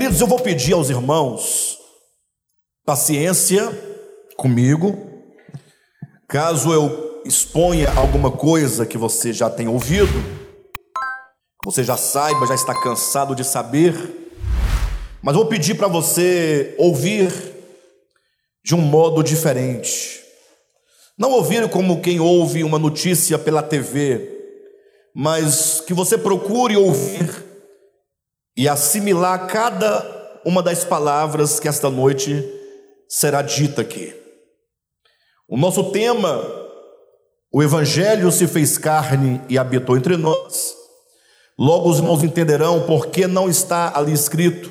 Queridos, eu vou pedir aos irmãos paciência comigo, caso eu exponha alguma coisa que você já tem ouvido, você já saiba, já está cansado de saber, mas vou pedir para você ouvir de um modo diferente. Não ouvir como quem ouve uma notícia pela TV, mas que você procure ouvir e assimilar cada uma das palavras que esta noite será dita aqui. O nosso tema, o Evangelho se fez carne e habitou entre nós. Logo os irmãos entenderão por que não está ali escrito,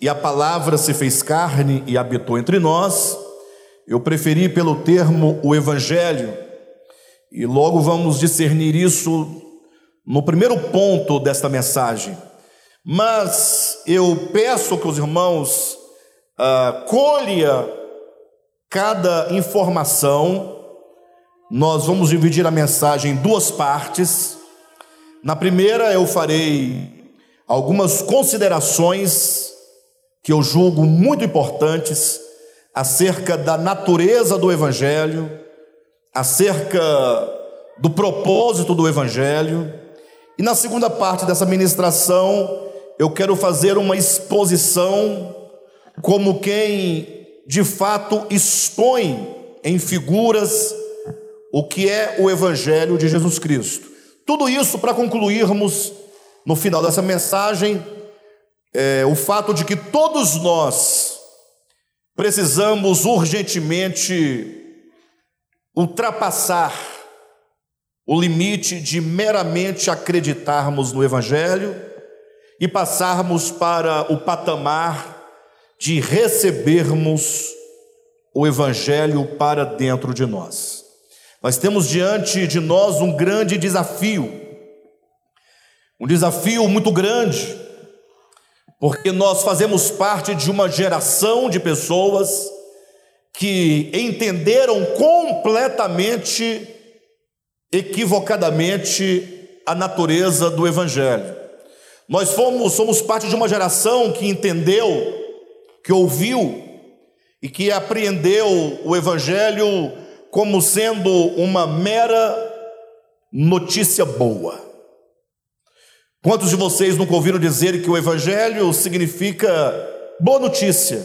e a palavra se fez carne e habitou entre nós. Eu preferi pelo termo o Evangelho, e logo vamos discernir isso no primeiro ponto desta mensagem. Mas eu peço que os irmãos uh, colha cada informação. Nós vamos dividir a mensagem em duas partes. Na primeira, eu farei algumas considerações que eu julgo muito importantes acerca da natureza do Evangelho, acerca do propósito do Evangelho. E na segunda parte dessa ministração, eu quero fazer uma exposição como quem de fato expõe em figuras o que é o Evangelho de Jesus Cristo. Tudo isso para concluirmos no final dessa mensagem é, o fato de que todos nós precisamos urgentemente ultrapassar o limite de meramente acreditarmos no Evangelho e passarmos para o patamar de recebermos o Evangelho para dentro de nós. Nós temos diante de nós um grande desafio, um desafio muito grande, porque nós fazemos parte de uma geração de pessoas que entenderam completamente, equivocadamente, a natureza do Evangelho. Nós fomos, somos parte de uma geração que entendeu, que ouviu e que apreendeu o Evangelho como sendo uma mera notícia boa. Quantos de vocês nunca ouviram dizer que o Evangelho significa boa notícia?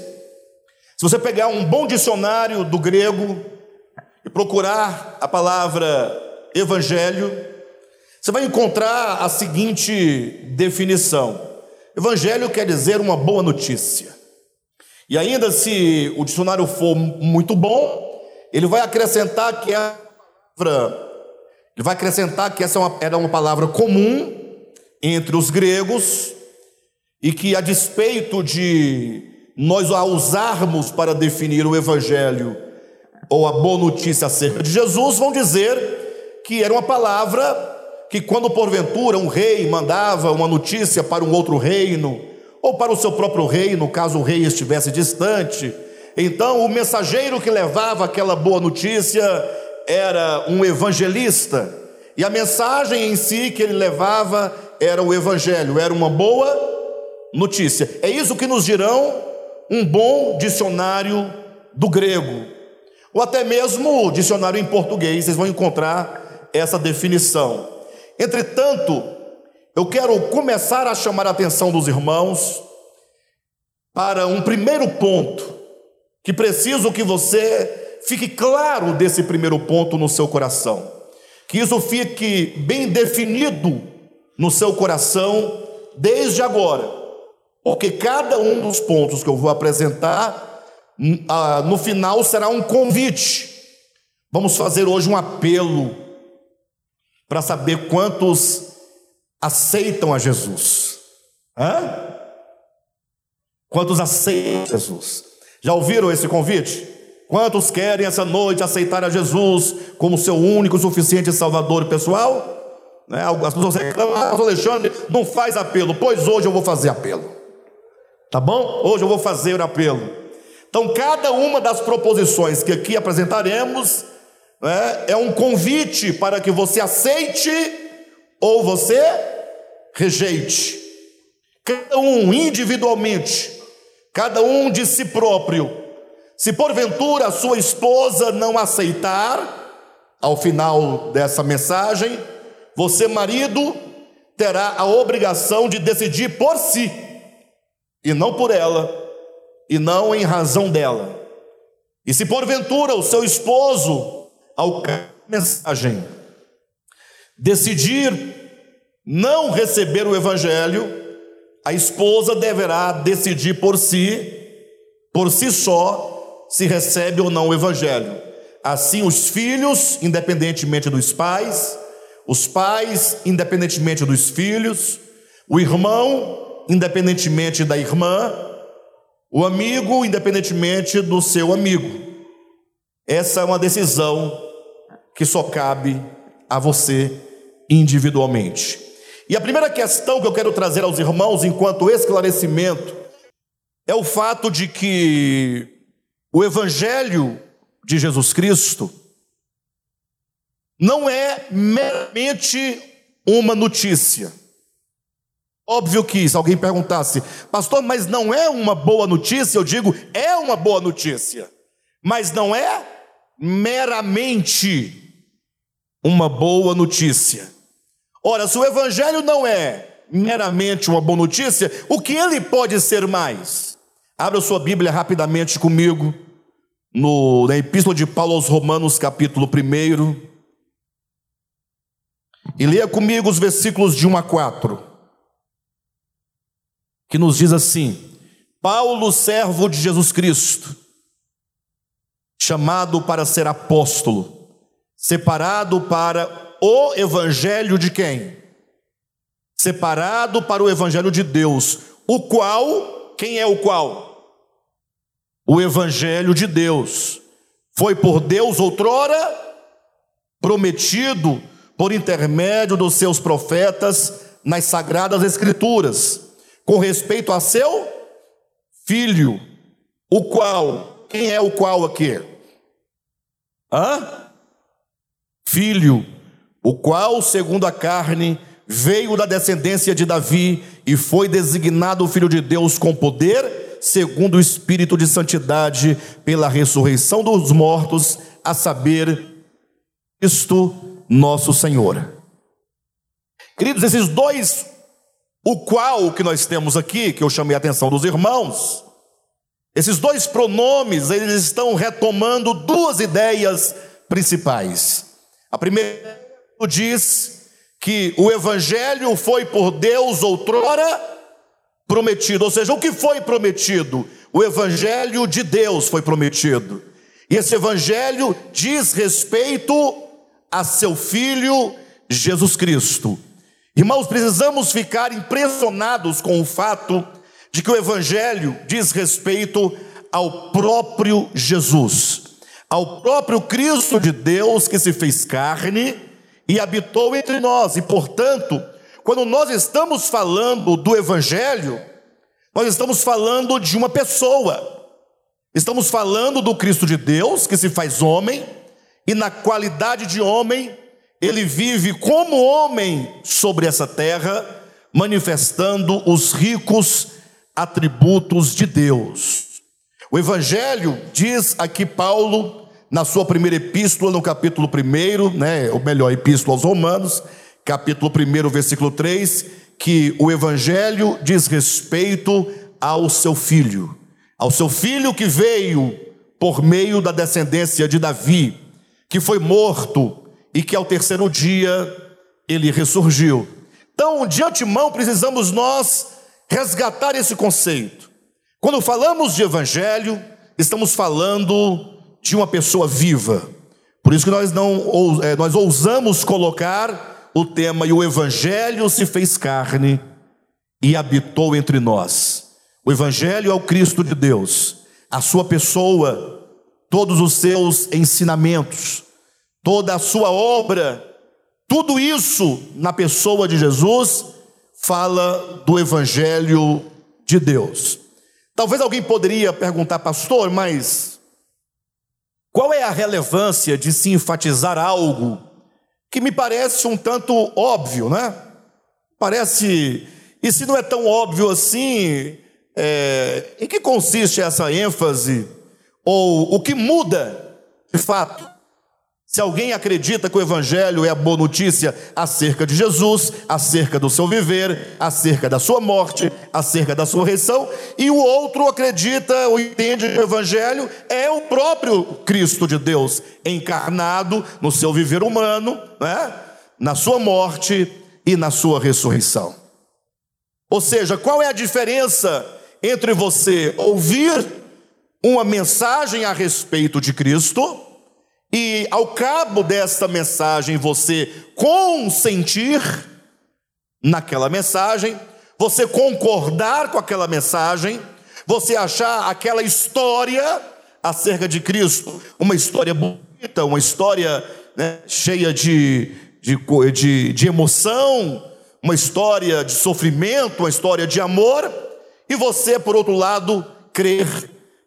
Se você pegar um bom dicionário do grego e procurar a palavra Evangelho, você vai encontrar a seguinte definição: Evangelho quer dizer uma boa notícia. E ainda se o dicionário for muito bom, ele vai acrescentar que a palavra, ele vai acrescentar que essa é era uma palavra comum entre os gregos e que a despeito de nós a usarmos para definir o evangelho ou a boa notícia acerca de Jesus, vão dizer que era uma palavra que quando porventura um rei mandava uma notícia para um outro reino, ou para o seu próprio reino, caso o rei estivesse distante, então o mensageiro que levava aquela boa notícia era um evangelista, e a mensagem em si que ele levava era o evangelho, era uma boa notícia. É isso que nos dirão um bom dicionário do grego, ou até mesmo dicionário em português, vocês vão encontrar essa definição. Entretanto, eu quero começar a chamar a atenção dos irmãos para um primeiro ponto, que preciso que você fique claro desse primeiro ponto no seu coração, que isso fique bem definido no seu coração desde agora, porque cada um dos pontos que eu vou apresentar, hum, ah, no final será um convite. Vamos fazer hoje um apelo para saber quantos aceitam a Jesus. Hã? Quantos aceitam Jesus? Já ouviram esse convite? Quantos querem essa noite aceitar a Jesus como seu único, suficiente Salvador pessoal? Né? As pessoas reclamam, ah, Alexandre, não faz apelo. Pois hoje eu vou fazer apelo. Tá bom? Hoje eu vou fazer o apelo. Então, cada uma das proposições que aqui apresentaremos é, é um convite para que você aceite ou você rejeite. cada um individualmente, cada um de si próprio, se porventura a sua esposa não aceitar, ao final dessa mensagem, você, marido, terá a obrigação de decidir por si, e não por ela, e não em razão dela. E se porventura o seu esposo, ao mensagem, decidir não receber o evangelho, a esposa deverá decidir por si, por si só, se recebe ou não o evangelho. Assim, os filhos, independentemente dos pais, os pais, independentemente dos filhos, o irmão, independentemente da irmã, o amigo, independentemente do seu amigo. Essa é uma decisão que só cabe a você individualmente. E a primeira questão que eu quero trazer aos irmãos, enquanto esclarecimento, é o fato de que o Evangelho de Jesus Cristo não é meramente uma notícia. Óbvio que, se alguém perguntasse, pastor, mas não é uma boa notícia, eu digo, é uma boa notícia, mas não é meramente uma boa notícia. Ora, se o Evangelho não é meramente uma boa notícia, o que ele pode ser mais? Abra sua Bíblia rapidamente comigo, no, na Epístola de Paulo aos Romanos, capítulo 1, e leia comigo os versículos de 1 a 4, que nos diz assim: Paulo, servo de Jesus Cristo, chamado para ser apóstolo, separado para o evangelho de quem? Separado para o evangelho de Deus, o qual, quem é o qual? O evangelho de Deus. Foi por Deus outrora prometido por intermédio dos seus profetas nas sagradas escrituras, com respeito a seu filho, o qual, quem é o qual aqui? Hã? Filho, o qual, segundo a carne, veio da descendência de Davi e foi designado filho de Deus com poder, segundo o espírito de santidade, pela ressurreição dos mortos, a saber, Cristo nosso Senhor. Queridos, esses dois, o qual que nós temos aqui, que eu chamei a atenção dos irmãos, esses dois pronomes, eles estão retomando duas ideias principais. A primeira diz que o evangelho foi por Deus outrora prometido, ou seja, o que foi prometido? O evangelho de Deus foi prometido. E esse evangelho diz respeito a seu filho Jesus Cristo. Irmãos, precisamos ficar impressionados com o fato de que o evangelho diz respeito ao próprio Jesus, ao próprio Cristo de Deus que se fez carne e habitou entre nós. E, portanto, quando nós estamos falando do Evangelho, nós estamos falando de uma pessoa. Estamos falando do Cristo de Deus, que se faz homem, e na qualidade de homem, ele vive como homem sobre essa terra, manifestando os ricos atributos de Deus. O Evangelho, diz aqui Paulo, na sua primeira epístola, no capítulo 1, né, ou melhor, epístola aos Romanos, capítulo 1, versículo 3, que o evangelho diz respeito ao seu filho, ao seu filho que veio por meio da descendência de Davi, que foi morto e que ao terceiro dia ele ressurgiu. Então, de antemão, precisamos nós resgatar esse conceito. Quando falamos de evangelho, estamos falando de uma pessoa viva. Por isso que nós não é, nós ousamos colocar o tema e o evangelho se fez carne e habitou entre nós. O evangelho é o Cristo de Deus, a sua pessoa, todos os seus ensinamentos, toda a sua obra, tudo isso na pessoa de Jesus fala do evangelho de Deus. Talvez alguém poderia perguntar, pastor, mas qual é a relevância de se enfatizar algo que me parece um tanto óbvio, né? Parece E se não é tão óbvio assim, é, em que consiste essa ênfase? Ou o que muda, de fato? Se alguém acredita que o Evangelho é a boa notícia acerca de Jesus, acerca do seu viver, acerca da sua morte, acerca da sua ressurreição, e o outro acredita ou entende que o Evangelho é o próprio Cristo de Deus, encarnado no seu viver humano, né? na sua morte e na sua ressurreição. Ou seja, qual é a diferença entre você ouvir uma mensagem a respeito de Cristo e, ao cabo desta mensagem, você consentir naquela mensagem, você concordar com aquela mensagem, você achar aquela história acerca de Cristo uma história bonita, uma história né, cheia de, de, de, de emoção, uma história de sofrimento, uma história de amor, e você, por outro lado, crer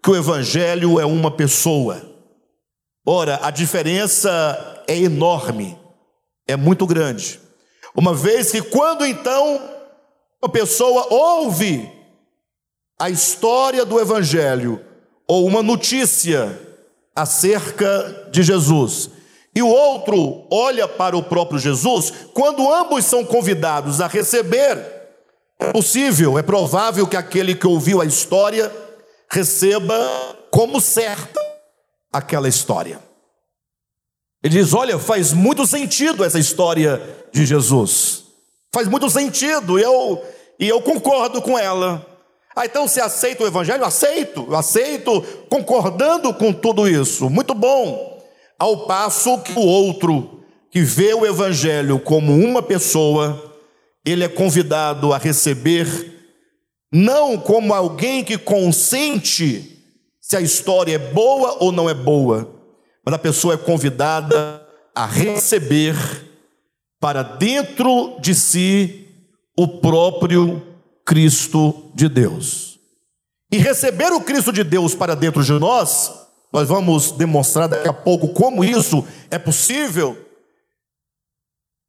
que o Evangelho é uma pessoa. Ora, a diferença é enorme, é muito grande. Uma vez que, quando então uma pessoa ouve a história do Evangelho, ou uma notícia acerca de Jesus, e o outro olha para o próprio Jesus, quando ambos são convidados a receber é possível, é provável que aquele que ouviu a história receba como certa aquela história. Ele diz: Olha, faz muito sentido essa história de Jesus. Faz muito sentido, e eu, e eu concordo com ela. Ah, então você aceita o Evangelho? Aceito, aceito, concordando com tudo isso. Muito bom. Ao passo que o outro, que vê o Evangelho como uma pessoa, ele é convidado a receber, não como alguém que consente se a história é boa ou não é boa, mas a pessoa é convidada a receber para dentro de si o próprio Cristo de Deus. E receber o Cristo de Deus para dentro de nós, nós vamos demonstrar daqui a pouco como isso é possível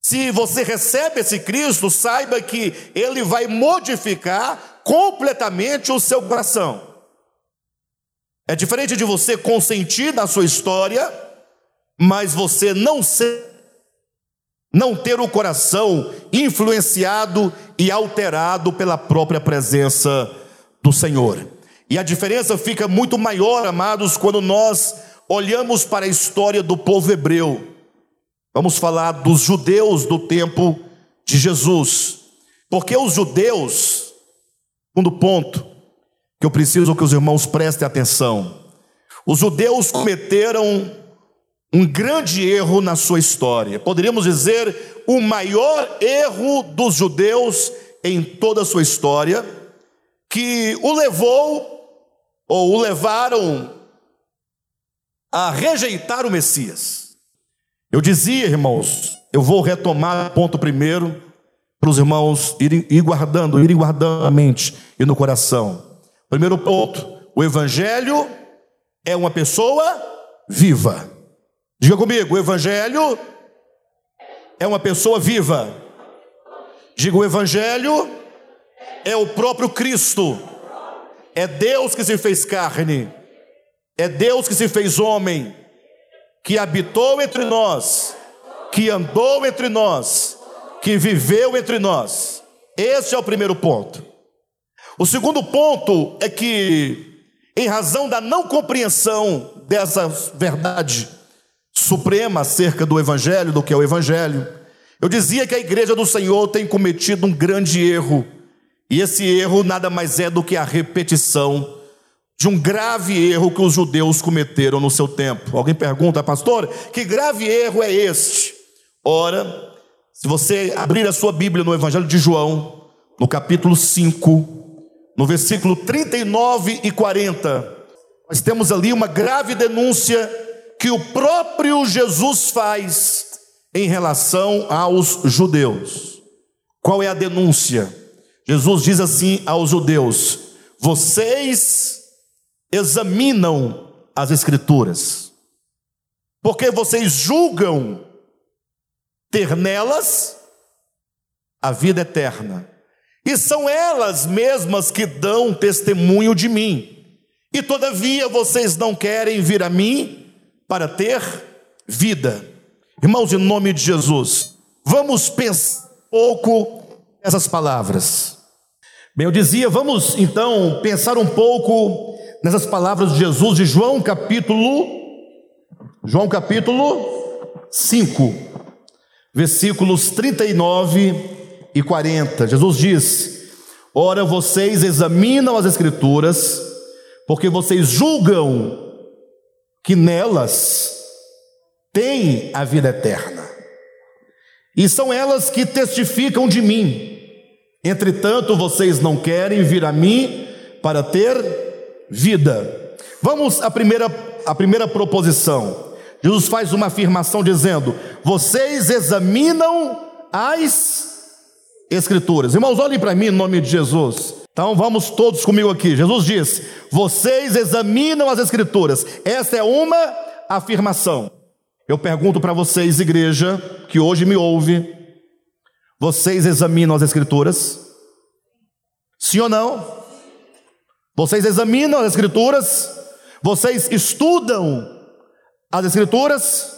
se você recebe esse Cristo, saiba que ele vai modificar completamente o seu coração. É diferente de você consentir na sua história, mas você não ser não ter o coração influenciado e alterado pela própria presença do Senhor. E a diferença fica muito maior, amados, quando nós olhamos para a história do povo hebreu. Vamos falar dos judeus do tempo de Jesus. Porque os judeus, segundo ponto, que eu preciso que os irmãos prestem atenção. Os judeus cometeram um grande erro na sua história. Poderíamos dizer o maior erro dos judeus em toda a sua história, que o levou ou o levaram a rejeitar o Messias. Eu dizia, irmãos, eu vou retomar ponto primeiro para os irmãos irem, ir guardando, irem guardando a mente e no coração. Primeiro ponto: o Evangelho é uma pessoa viva. Diga comigo: o Evangelho é uma pessoa viva. Diga: o Evangelho é o próprio Cristo. É Deus que se fez carne. É Deus que se fez homem que habitou entre nós, que andou entre nós, que viveu entre nós. Esse é o primeiro ponto. O segundo ponto é que, em razão da não compreensão dessa verdade suprema acerca do Evangelho, do que é o Evangelho, eu dizia que a igreja do Senhor tem cometido um grande erro, e esse erro nada mais é do que a repetição de um grave erro que os judeus cometeram no seu tempo. Alguém pergunta, pastor, que grave erro é este? Ora, se você abrir a sua Bíblia no Evangelho de João, no capítulo 5, no versículo 39 e 40, nós temos ali uma grave denúncia que o próprio Jesus faz em relação aos judeus. Qual é a denúncia? Jesus diz assim aos judeus: Vocês examinam as Escrituras, porque vocês julgam ter nelas a vida eterna, e são elas mesmas que dão testemunho de mim. E todavia vocês não querem vir a mim para ter vida. Irmãos, em nome de Jesus, vamos pensar um pouco essas palavras. Bem, eu dizia, vamos então pensar um pouco nessas palavras de Jesus de João capítulo João capítulo 5, versículos 39 e 40. Jesus diz: Ora, vocês examinam as Escrituras, porque vocês julgam que nelas tem a vida eterna, e são elas que testificam de mim. Entretanto, vocês não querem vir a mim para ter vida. Vamos à primeira, à primeira proposição. Jesus faz uma afirmação dizendo: Vocês examinam as Escrituras. Irmãos, olhem para mim em nome de Jesus. Então vamos todos comigo aqui. Jesus diz: Vocês examinam as Escrituras. Esta é uma afirmação. Eu pergunto para vocês, igreja, que hoje me ouve: Vocês examinam as Escrituras? Sim ou não? Vocês examinam as Escrituras? Vocês estudam as Escrituras?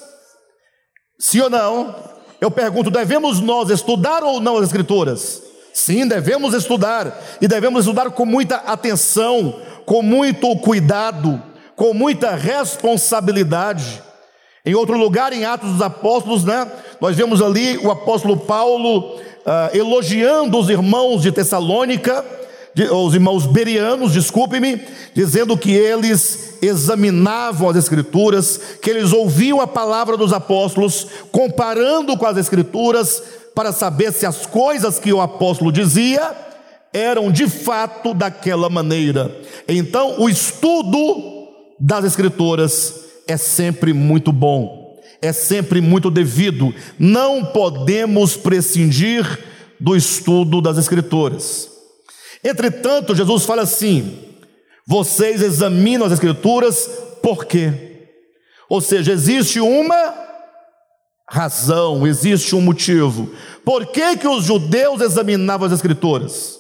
Sim ou não? Eu pergunto: devemos nós estudar ou não as Escrituras? Sim, devemos estudar, e devemos estudar com muita atenção, com muito cuidado, com muita responsabilidade. Em outro lugar, em Atos dos Apóstolos, né, nós vemos ali o apóstolo Paulo uh, elogiando os irmãos de Tessalônica, os irmãos berianos, desculpe-me, dizendo que eles examinavam as Escrituras, que eles ouviam a palavra dos apóstolos, comparando com as Escrituras, para saber se as coisas que o apóstolo dizia eram de fato daquela maneira. Então, o estudo das Escrituras é sempre muito bom, é sempre muito devido, não podemos prescindir do estudo das Escrituras. Entretanto, Jesus fala assim: vocês examinam as Escrituras por quê? Ou seja, existe uma razão, existe um motivo. Por que, que os judeus examinavam as Escrituras?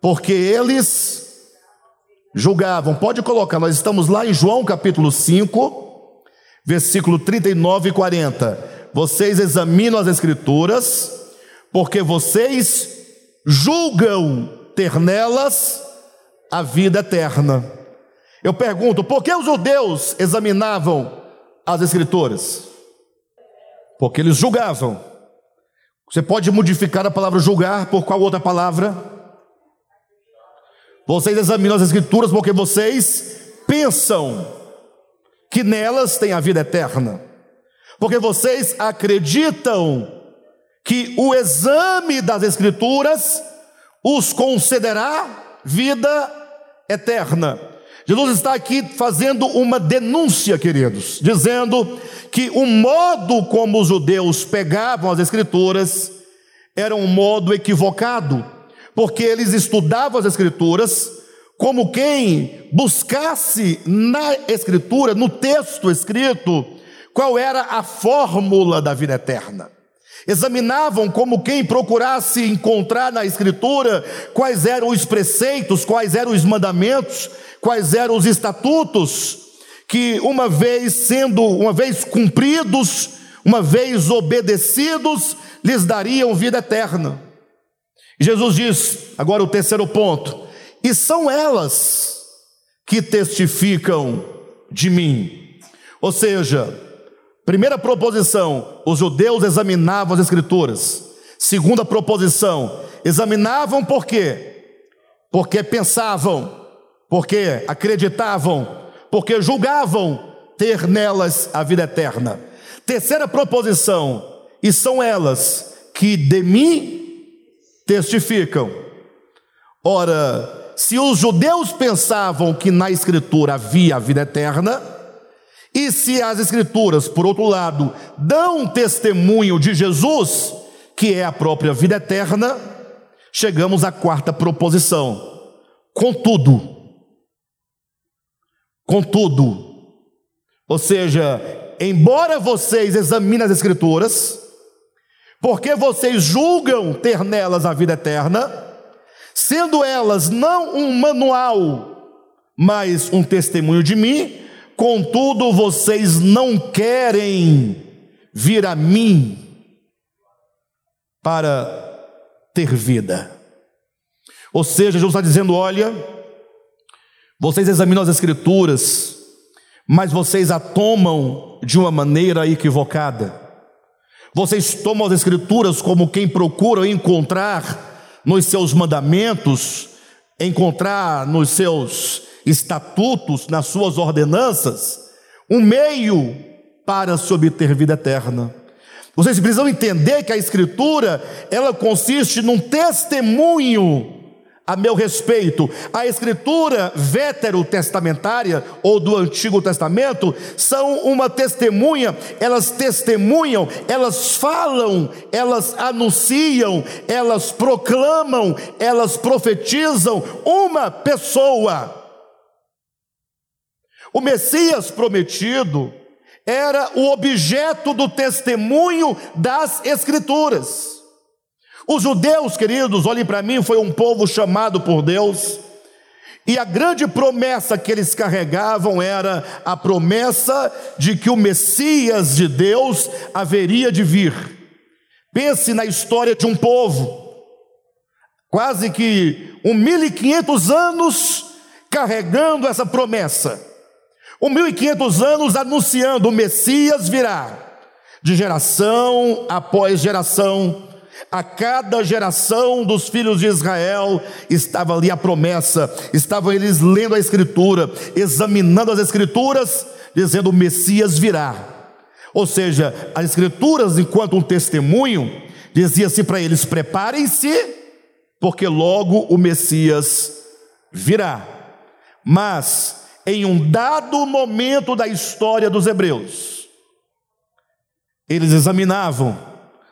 Porque eles julgavam. Pode colocar, nós estamos lá em João capítulo 5, versículo 39 e 40. Vocês examinam as Escrituras, porque vocês julgam ter nelas a vida eterna. Eu pergunto, por que os judeus examinavam as Escrituras? Porque eles julgavam. Você pode modificar a palavra julgar por qual outra palavra? Vocês examinam as Escrituras porque vocês pensam que nelas tem a vida eterna. Porque vocês acreditam que o exame das Escrituras os concederá vida eterna. Jesus está aqui fazendo uma denúncia, queridos, dizendo que o modo como os judeus pegavam as Escrituras era um modo equivocado, porque eles estudavam as Escrituras como quem buscasse na Escritura, no texto escrito, qual era a fórmula da vida eterna examinavam como quem procurasse encontrar na Escritura quais eram os preceitos, quais eram os mandamentos, quais eram os estatutos, que uma vez sendo, uma vez cumpridos, uma vez obedecidos, lhes dariam vida eterna. Jesus diz, agora o terceiro ponto, e são elas que testificam de mim. Ou seja, Primeira proposição, os judeus examinavam as escrituras. Segunda proposição, examinavam por quê? Porque pensavam, porque acreditavam, porque julgavam ter nelas a vida eterna. Terceira proposição, e são elas que de mim testificam. Ora, se os judeus pensavam que na Escritura havia a vida eterna, e se as Escrituras, por outro lado, dão testemunho de Jesus, que é a própria vida eterna, chegamos à quarta proposição. Contudo, contudo, ou seja, embora vocês examinem as Escrituras, Porque vocês julgam ter nelas a vida eterna, sendo elas não um manual, mas um testemunho de mim, contudo vocês não querem vir a mim para ter vida. Ou seja, Jesus está dizendo: olha, vocês examinam as Escrituras, mas vocês a tomam de uma maneira equivocada. Vocês tomam as Escrituras como quem procura encontrar nos seus mandamentos, encontrar nos seus estatutos, nas suas ordenanças, um meio para se obter vida eterna. Vocês precisam entender que a Escritura, ela consiste num testemunho a meu respeito. A escritura veterotestamentária ou do Antigo Testamento são uma testemunha, elas testemunham, elas falam, elas anunciam, elas proclamam, elas profetizam uma pessoa. O Messias prometido era o objeto do testemunho das Escrituras. Os judeus, queridos, olhem para mim, foi um povo chamado por Deus, e a grande promessa que eles carregavam era a promessa de que o Messias de Deus haveria de vir. Pense na história de um povo, quase que um 1500 anos carregando essa promessa, um 1500 anos anunciando o Messias virá, de geração após geração, a cada geração dos filhos de Israel estava ali a promessa, estavam eles lendo a Escritura, examinando as Escrituras, dizendo: o Messias virá. Ou seja, as Escrituras, enquanto um testemunho, dizia-se para eles: preparem-se, porque logo o Messias virá. Mas, em um dado momento da história dos hebreus, eles examinavam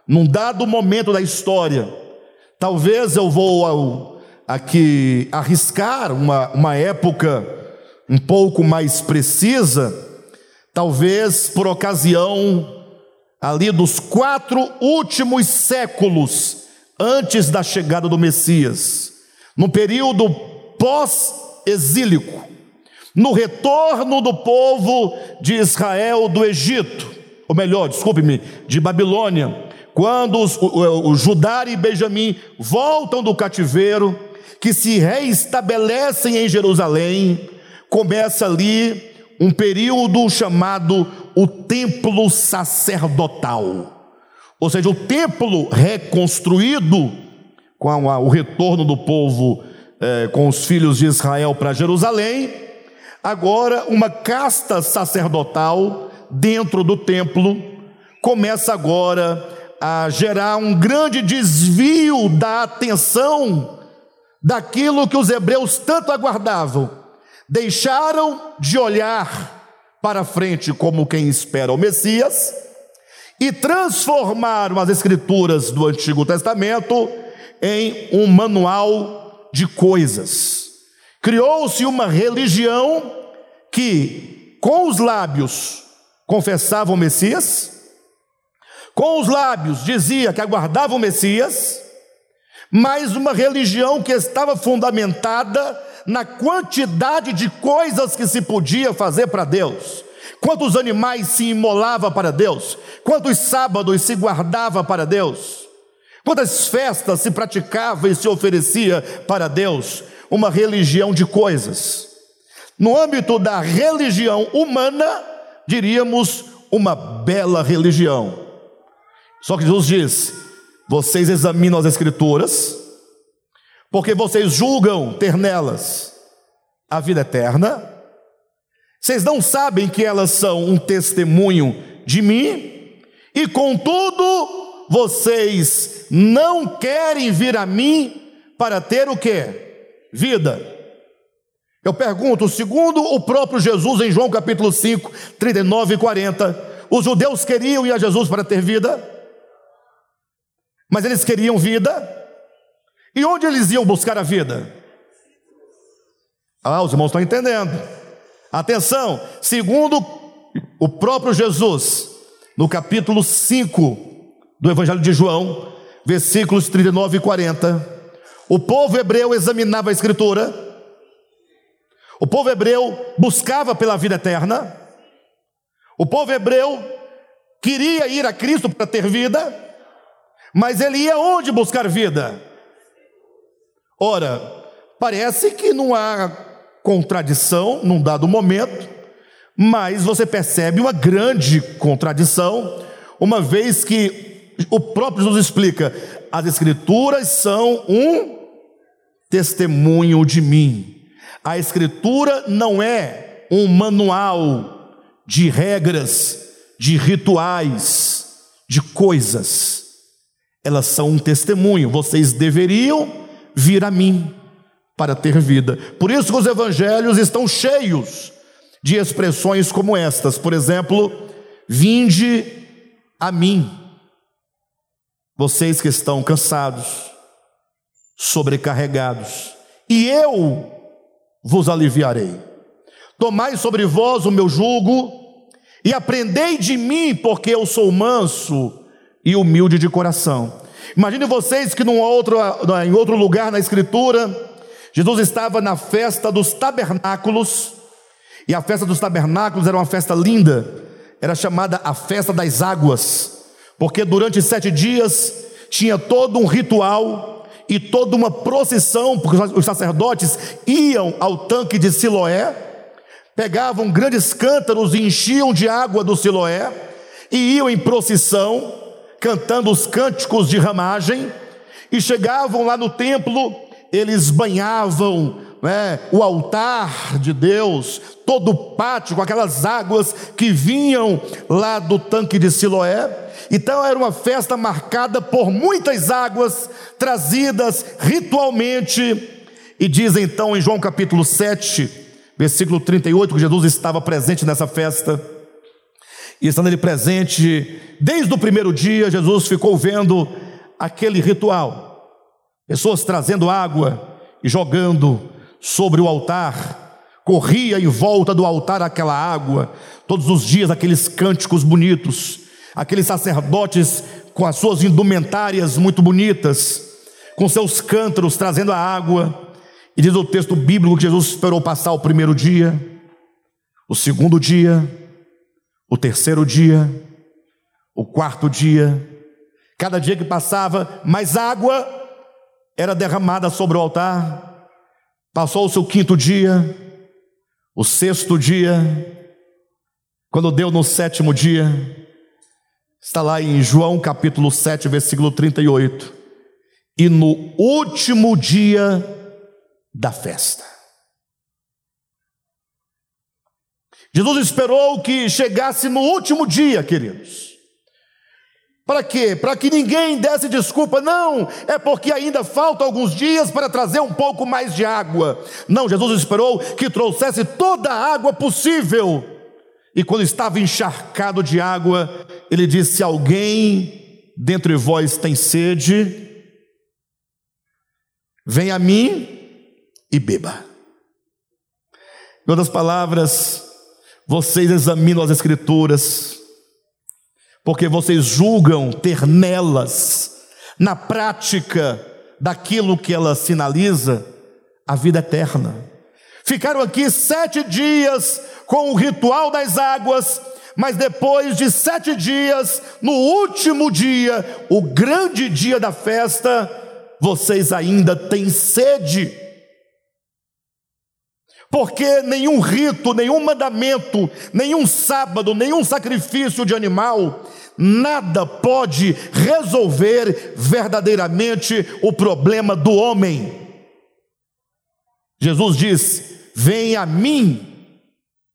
num dado momento da história, talvez eu vou aqui arriscar uma, uma época um pouco mais precisa, talvez por ocasião ali dos quatro últimos séculos antes da chegada do Messias, no período pós-exílico, no retorno do povo de Israel do Egito, ou melhor, desculpe-me, de Babilônia, quando os, o, o Judá e Benjamim voltam do cativeiro, que se reestabelecem em Jerusalém, começa ali um período chamado o templo sacerdotal. Ou seja, o templo reconstruído com o retorno do povo é, com os filhos de Israel para Jerusalém, agora uma casta sacerdotal dentro do templo começa agora a gerar um grande desvio da atenção daquilo que os hebreus tanto aguardavam. Deixaram de olhar para frente como quem espera o Messias e transformaram as escrituras do Antigo Testamento em um manual de coisas. Criou-se uma religião que, com os lábios, confessava o Messias, com os lábios dizia que aguardava o Messias, mas uma religião que estava fundamentada na quantidade de coisas que se podia fazer para Deus. Quantos animais se imolava para Deus? Quantos sábados se guardava para Deus? Quantas festas se praticava e se oferecia para Deus? Uma religião de coisas. No âmbito da religião humana, diríamos uma bela religião só que Jesus diz: vocês examinam as Escrituras, porque vocês julgam ter nelas a vida eterna, vocês não sabem que elas são um testemunho de mim, e contudo, vocês não querem vir a mim para ter o que? Vida. Eu pergunto, segundo o próprio Jesus em João capítulo 5, 39 e 40, os judeus queriam ir a Jesus para ter vida? Mas eles queriam vida. E onde eles iam buscar a vida? Ah, os irmãos estão entendendo. Atenção, segundo o próprio Jesus, no capítulo 5 do Evangelho de João, versículos 39 e 40. O povo hebreu examinava a Escritura, o povo hebreu buscava pela vida eterna, o povo hebreu queria ir a Cristo para ter vida, mas ele ia onde buscar vida? Ora, parece que não há contradição num dado momento, mas você percebe uma grande contradição, uma vez que o próprio Jesus explica: as Escrituras são um testemunho de mim. A Escritura não é um manual de regras, de rituais, de coisas. Elas são um testemunho. Vocês deveriam vir a mim para ter vida. Por isso que os evangelhos estão cheios de expressões como estas. Por exemplo, vinde a mim, vocês que estão cansados, sobrecarregados, e eu vos aliviarei. Tomai sobre vós o meu jugo e aprendei de mim, porque eu sou manso e humilde de coração. Imagine vocês que num outro, em outro lugar na Escritura, Jesus estava na festa dos tabernáculos, e a festa dos tabernáculos era uma festa linda, era chamada a festa das águas, porque durante sete dias tinha todo um ritual e toda uma procissão, porque os sacerdotes iam ao tanque de Siloé, pegavam grandes cântaros e enchiam de água do Siloé, e iam em procissão, cantando os cânticos de ramagem, e chegavam lá no templo, eles banhavam né, o altar de Deus, todo o pátio com aquelas águas que vinham lá do tanque de Siloé. Então era uma festa marcada por muitas águas trazidas ritualmente. E diz então em João capítulo 7, versículo 38, que Jesus estava presente nessa festa. E estando ele presente, desde o primeiro dia, Jesus ficou vendo aquele ritual. Pessoas trazendo água e jogando sobre o altar, corria em volta do altar aquela água, todos os dias aqueles cânticos bonitos, aqueles sacerdotes com as suas indumentárias muito bonitas, com seus cântaros trazendo a água. E diz o texto bíblico que Jesus esperou passar o primeiro dia, o segundo dia, o terceiro dia, o quarto dia. Cada dia que passava, mais água era derramada sobre o altar. Passou o seu quinto dia, o sexto dia, quando deu no sétimo dia, está lá em João capítulo 7, versículo 38. E no último dia da festa. Jesus esperou que chegasse no último dia, queridos. Para quê? Para que ninguém desse desculpa. Não, é porque ainda falta alguns dias para trazer um pouco mais de água. Não, Jesus esperou que trouxesse toda a água possível. E quando estava encharcado de água, ele disse: Alguém dentre vós tem sede, vem a mim e beba. Em outras palavras, vocês examinam as Escrituras, porque vocês julgam ter nelas, na prática daquilo que ela sinaliza, a vida eterna. Ficaram aqui sete dias com o ritual das águas, mas depois de sete dias, no último dia, o grande dia da festa, vocês ainda têm sede. Porque nenhum rito, nenhum mandamento, nenhum sábado, nenhum sacrifício de animal nada pode resolver verdadeiramente o problema do homem. Jesus diz: Venha a mim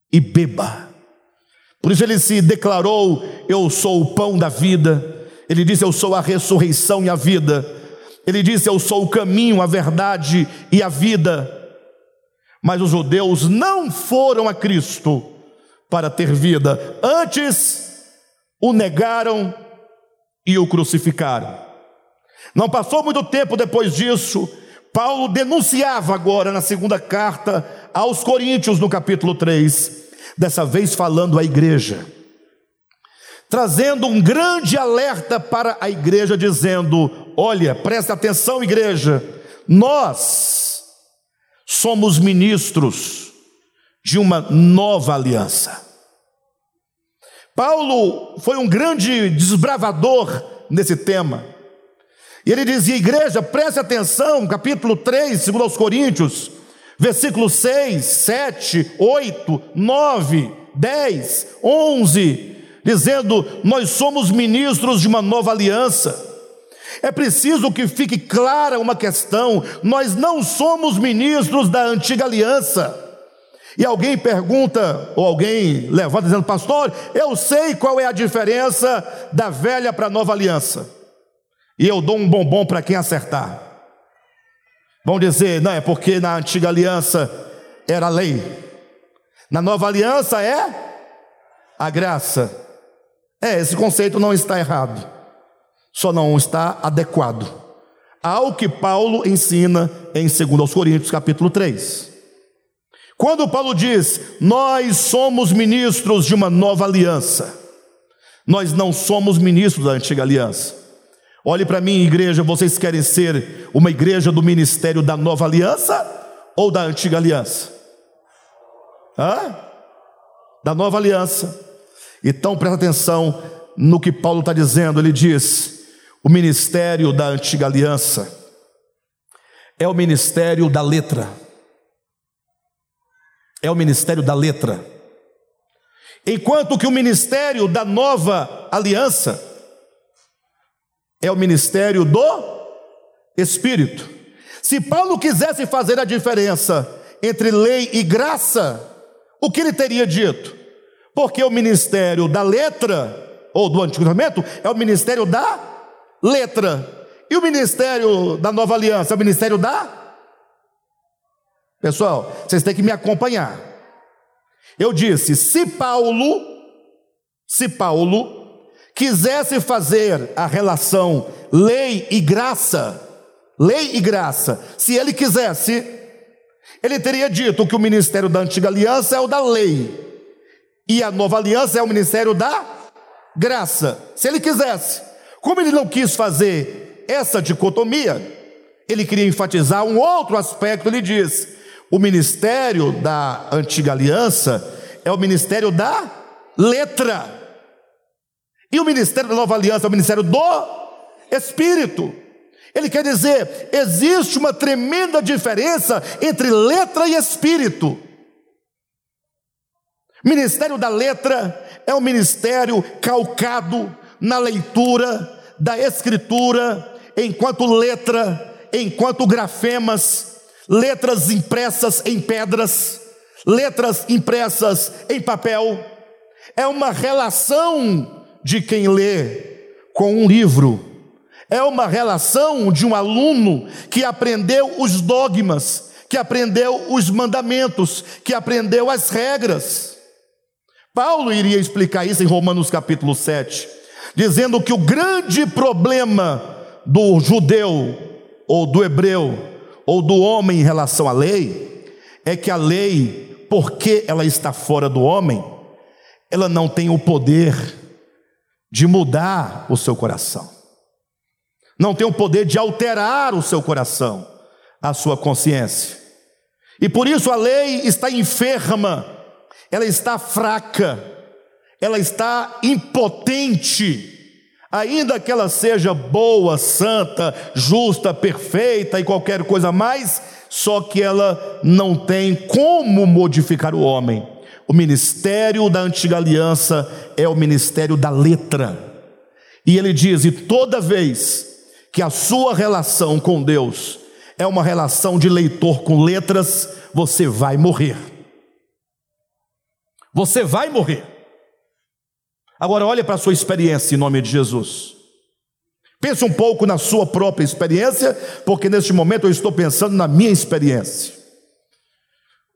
e beba. Por isso ele se declarou: Eu sou o pão da vida. Ele disse: Eu sou a ressurreição e a vida. Ele disse: Eu sou o caminho, a verdade e a vida. Mas os judeus não foram a Cristo para ter vida, antes o negaram e o crucificaram. Não passou muito tempo depois disso, Paulo denunciava agora na segunda carta aos Coríntios, no capítulo 3, dessa vez falando à igreja. trazendo um grande alerta para a igreja, dizendo: Olha, presta atenção, igreja, nós somos ministros de uma nova aliança. Paulo foi um grande desbravador nesse tema. E ele dizia: Igreja, preste atenção, capítulo 3, segundo aos Coríntios, versículos 6, 7, 8, 9, 10, 11, dizendo: Nós somos ministros de uma nova aliança. É preciso que fique clara uma questão: nós não somos ministros da antiga aliança. E alguém pergunta, ou alguém levanta dizendo, pastor, eu sei qual é a diferença da velha para a nova aliança. E eu dou um bombom para quem acertar. Vão dizer, não, é porque na antiga aliança era lei, na nova aliança é a graça. É, esse conceito não está errado, só não está adequado ao que Paulo ensina em 2 Coríntios capítulo 3. Quando Paulo diz, nós somos ministros de uma nova aliança, nós não somos ministros da antiga aliança. Olhe para mim, igreja, vocês querem ser uma igreja do ministério da nova aliança ou da antiga aliança? Hã? Da nova aliança. Então presta atenção no que Paulo está dizendo. Ele diz: o ministério da antiga aliança é o ministério da letra. É o ministério da letra. Enquanto que o ministério da nova aliança é o ministério do Espírito. Se Paulo quisesse fazer a diferença entre lei e graça, o que ele teria dito? Porque o ministério da letra, ou do Antigo Testamento, é o ministério da letra. E o ministério da nova aliança é o ministério da. Pessoal, vocês têm que me acompanhar. Eu disse: se Paulo, se Paulo quisesse fazer a relação lei e graça, lei e graça, se ele quisesse, ele teria dito que o ministério da antiga aliança é o da lei e a nova aliança é o ministério da graça. Se ele quisesse, como ele não quis fazer essa dicotomia, ele queria enfatizar um outro aspecto. Ele diz: o ministério da antiga aliança é o ministério da letra, e o ministério da nova aliança é o ministério do espírito. Ele quer dizer, existe uma tremenda diferença entre letra e espírito. Ministério da letra é um ministério calcado na leitura da escritura, enquanto letra, enquanto grafemas, letras impressas em pedras, letras impressas em papel. É uma relação de quem lê com um livro. É uma relação de um aluno que aprendeu os dogmas, que aprendeu os mandamentos, que aprendeu as regras. Paulo iria explicar isso em Romanos capítulo 7, dizendo que o grande problema do judeu, ou do hebreu, ou do homem em relação à lei, é que a lei, porque ela está fora do homem, ela não tem o poder de mudar o seu coração, não tem o poder de alterar o seu coração, a sua consciência, e por isso a lei está enferma ela está fraca, ela está impotente, ainda que ela seja boa, santa, justa, perfeita e qualquer coisa mais, só que ela não tem como modificar o homem. O ministério da antiga aliança é o ministério da letra. E ele diz: e toda vez que a sua relação com Deus é uma relação de leitor com letras, você vai morrer. Você vai morrer. Agora olhe para a sua experiência em nome de Jesus. Pense um pouco na sua própria experiência, porque neste momento eu estou pensando na minha experiência.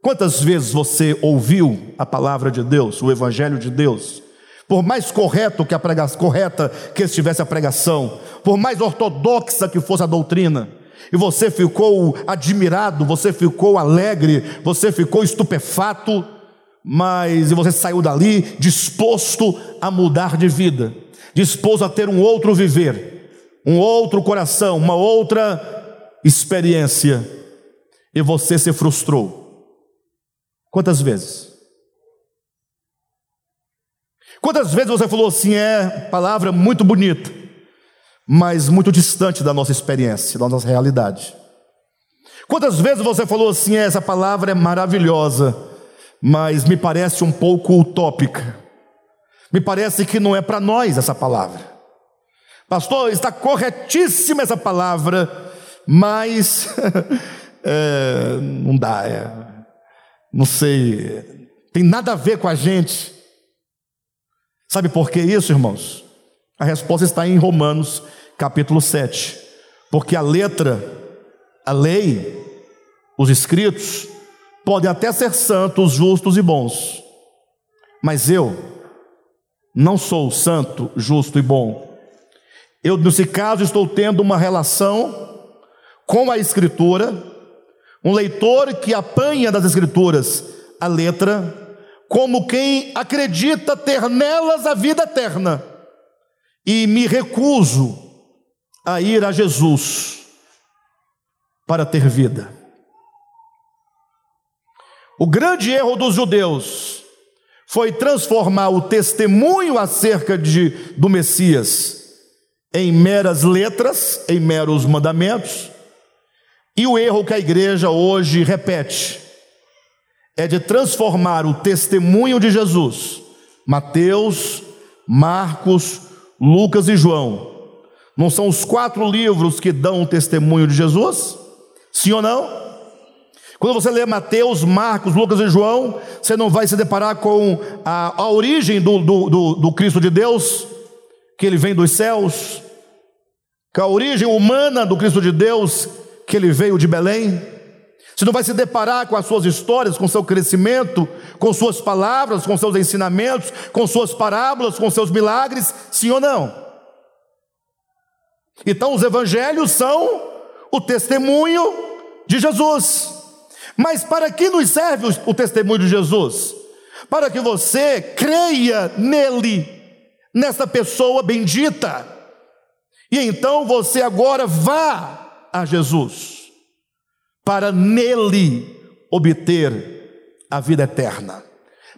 Quantas vezes você ouviu a palavra de Deus, o evangelho de Deus? Por mais correto que a pregação, correta que estivesse a pregação, por mais ortodoxa que fosse a doutrina, e você ficou admirado, você ficou alegre, você ficou estupefato, mas você saiu dali disposto a mudar de vida, disposto a ter um outro viver, um outro coração, uma outra experiência, e você se frustrou. Quantas vezes? Quantas vezes você falou assim, é palavra muito bonita, mas muito distante da nossa experiência, da nossa realidade? Quantas vezes você falou assim, é, essa palavra é maravilhosa, mas me parece um pouco utópica, me parece que não é para nós essa palavra. Pastor, está corretíssima essa palavra, mas é, não dá, é, não sei, tem nada a ver com a gente. Sabe por que isso, irmãos? A resposta está em Romanos, capítulo 7. Porque a letra, a lei, os escritos, podem até ser santos, justos e bons, mas eu não sou santo, justo e bom. Eu, nesse caso, estou tendo uma relação com a Escritura, um leitor que apanha das Escrituras a letra como quem acredita ter nelas a vida eterna, e me recuso a ir a Jesus para ter vida. O grande erro dos judeus foi transformar o testemunho acerca de, do Messias em meras letras, em meros mandamentos, e o erro que a igreja hoje repete é de transformar o testemunho de Jesus, Mateus, Marcos, Lucas e João. Não são os quatro livros que dão o testemunho de Jesus? Sim ou não? Quando você lê Mateus, Marcos, Lucas e João, você não vai se deparar com a, a origem do, do, do, do Cristo de Deus, que ele vem dos céus, com a origem humana do Cristo de Deus, que ele veio de Belém. Você não vai se deparar com as suas histórias, com seu crescimento, com suas palavras, com seus ensinamentos, com suas parábolas, com seus milagres, sim ou não? Então, os evangelhos são o testemunho de Jesus. Mas para que nos serve o testemunho de Jesus? Para que você creia nele, nessa pessoa bendita, e então você agora vá a Jesus para nele obter a vida eterna,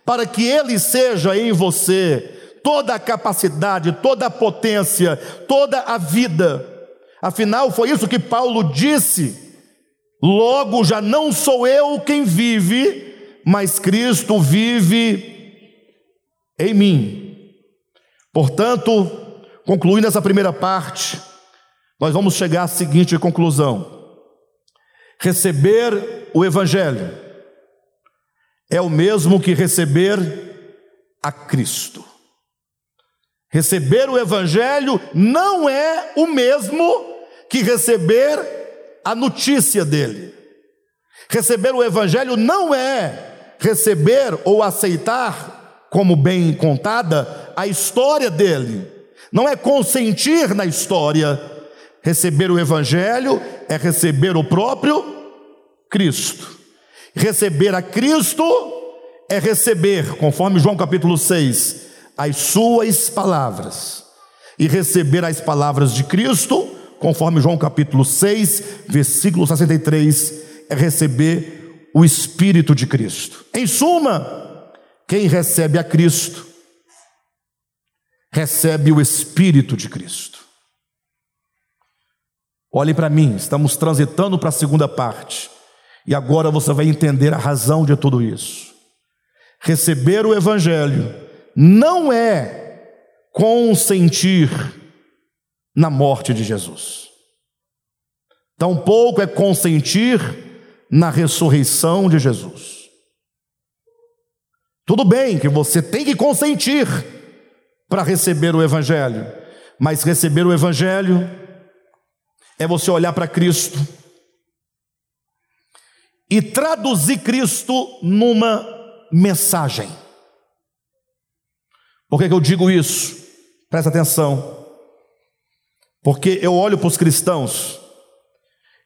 para que ele seja em você toda a capacidade, toda a potência, toda a vida. Afinal, foi isso que Paulo disse. Logo, já não sou eu quem vive, mas Cristo vive em mim. Portanto, concluindo essa primeira parte, nós vamos chegar à seguinte conclusão: Receber o Evangelho é o mesmo que receber a Cristo. Receber o Evangelho não é o mesmo que receber a notícia dele. Receber o Evangelho não é receber ou aceitar, como bem contada, a história dele. Não é consentir na história, Receber o Evangelho é receber o próprio Cristo. Receber a Cristo é receber, conforme João capítulo 6, as suas palavras. E receber as palavras de Cristo, conforme João capítulo 6, versículo 63, é receber o Espírito de Cristo. Em suma, quem recebe a Cristo, recebe o Espírito de Cristo. Olhe para mim, estamos transitando para a segunda parte. E agora você vai entender a razão de tudo isso. Receber o Evangelho não é consentir na morte de Jesus, tampouco é consentir na ressurreição de Jesus. Tudo bem que você tem que consentir para receber o Evangelho, mas receber o Evangelho é você olhar para Cristo e traduzir Cristo numa mensagem. Por que, que eu digo isso? Presta atenção. Porque eu olho para os cristãos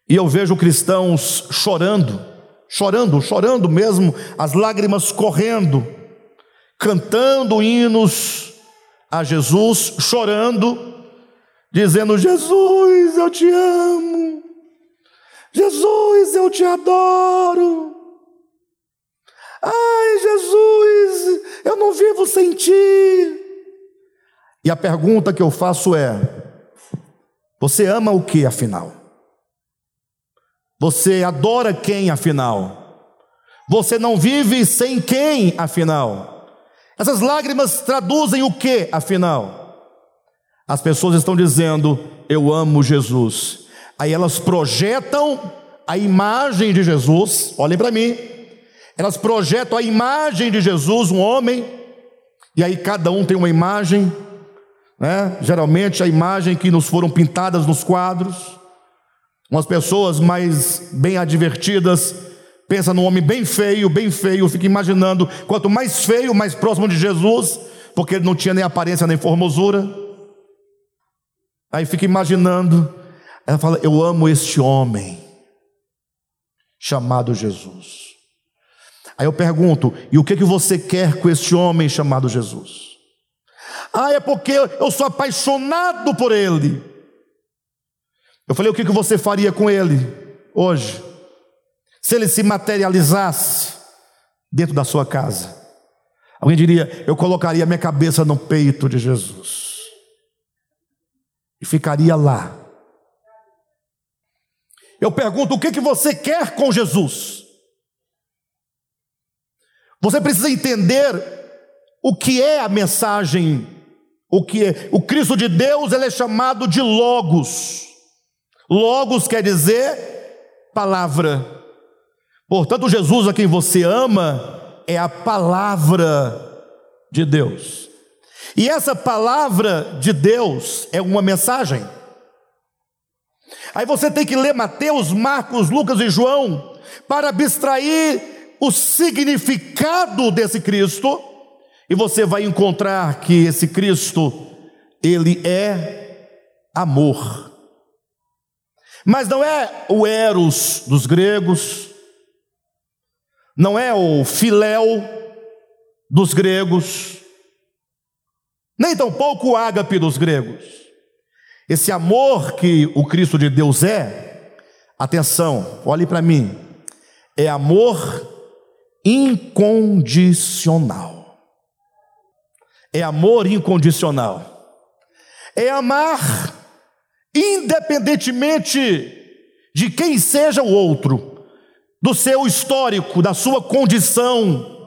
e eu vejo cristãos chorando chorando, chorando mesmo, as lágrimas correndo, cantando hinos a Jesus, chorando, dizendo: Jesus, eu te amo, Jesus, eu te adoro. Ai, Jesus, eu não vivo sem ti. E a pergunta que eu faço é: você ama o que afinal? Você adora quem afinal? Você não vive sem quem afinal? Essas lágrimas traduzem o que afinal? As pessoas estão dizendo: Eu amo Jesus. Aí elas projetam a imagem de Jesus, olhem para mim, elas projetam a imagem de Jesus, um homem, e aí cada um tem uma imagem, né? geralmente a imagem que nos foram pintadas nos quadros. Umas pessoas mais bem advertidas pensa num homem bem feio, bem feio, fica imaginando quanto mais feio, mais próximo de Jesus, porque ele não tinha nem aparência nem formosura. Aí fica imaginando, ela fala: Eu amo este homem chamado Jesus. Aí eu pergunto: E o que que você quer com este homem chamado Jesus? Ah, é porque eu sou apaixonado por ele. Eu falei: o que você faria com ele hoje? Se ele se materializasse dentro da sua casa? Alguém diria: eu colocaria minha cabeça no peito de Jesus e ficaria lá. Eu pergunto: o que, que você quer com Jesus? Você precisa entender o que é a mensagem, o que é. O Cristo de Deus ele é chamado de Logos. Logos quer dizer palavra. Portanto, Jesus a quem você ama é a palavra de Deus. E essa palavra de Deus é uma mensagem. Aí você tem que ler Mateus, Marcos, Lucas e João para abstrair o significado desse Cristo, e você vai encontrar que esse Cristo, ele é amor. Mas não é o Eros dos gregos, não é o Filéu dos gregos, nem tampouco o ágape dos gregos. Esse amor que o Cristo de Deus é, atenção, olhe para mim, é amor incondicional. É amor incondicional. É amar independentemente de quem seja o outro, do seu histórico, da sua condição.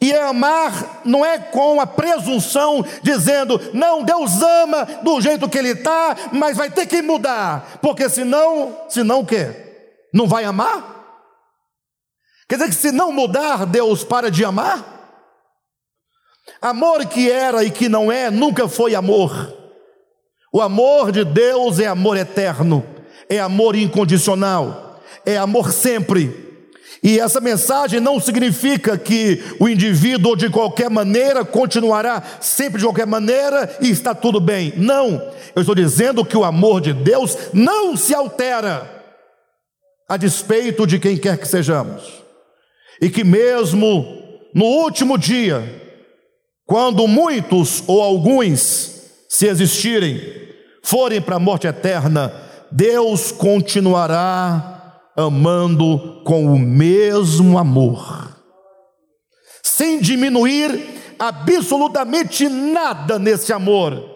E amar não é com a presunção dizendo, não, Deus ama do jeito que Ele está, mas vai ter que mudar, porque senão, senão o quê? Não vai amar? Quer dizer que se não mudar, Deus para de amar? Amor que era e que não é, nunca foi amor. O amor de Deus é amor eterno, é amor incondicional, é amor sempre. E essa mensagem não significa que o indivíduo de qualquer maneira continuará sempre de qualquer maneira e está tudo bem. Não, eu estou dizendo que o amor de Deus não se altera a despeito de quem quer que sejamos. E que mesmo no último dia, quando muitos ou alguns se existirem, forem para a morte eterna, Deus continuará amando com o mesmo amor, sem diminuir absolutamente nada nesse amor.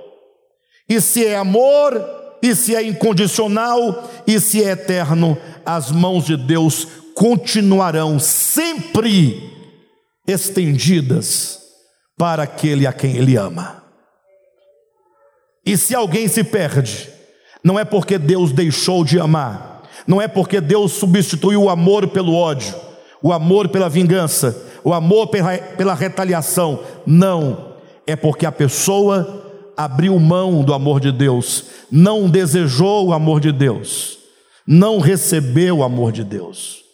E se é amor, e se é incondicional, e se é eterno, as mãos de Deus continuarão sempre estendidas para aquele a quem Ele ama. E se alguém se perde, não é porque Deus deixou de amar, não é porque Deus substituiu o amor pelo ódio, o amor pela vingança, o amor pela, retaliação. Não, é porque a pessoa abriu mão do amor de Deus, não desejou o amor de Deus, não recebeu o amor de Deus.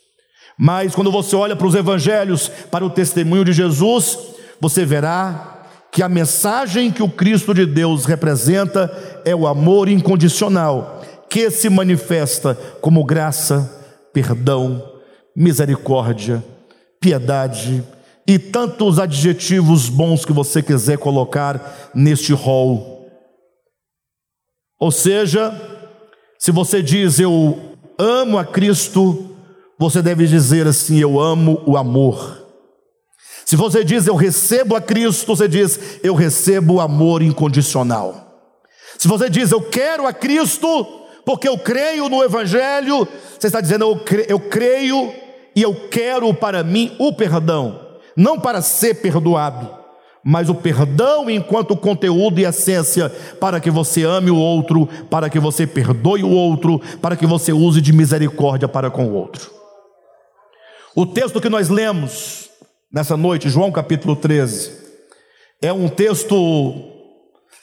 Mas quando você olha para os evangelhos, para o testemunho de Jesus, você verá que a mensagem que o Cristo de Deus representa é o amor incondicional, que se manifesta como graça, perdão, misericórdia, piedade e tantos adjetivos bons que você quiser colocar neste rol. Ou seja, se você diz eu amo a Cristo, você deve dizer assim: eu amo o amor. Se você diz eu recebo a Cristo, você diz eu recebo o amor incondicional. Se você diz eu quero a Cristo, porque eu creio no Evangelho, você está dizendo eu, cre eu creio e eu quero para mim o perdão, não para ser perdoado, mas o perdão enquanto conteúdo e essência para que você ame o outro, para que você perdoe o outro, para que você use de misericórdia para com o outro. O texto que nós lemos nessa noite, João capítulo 13. É um texto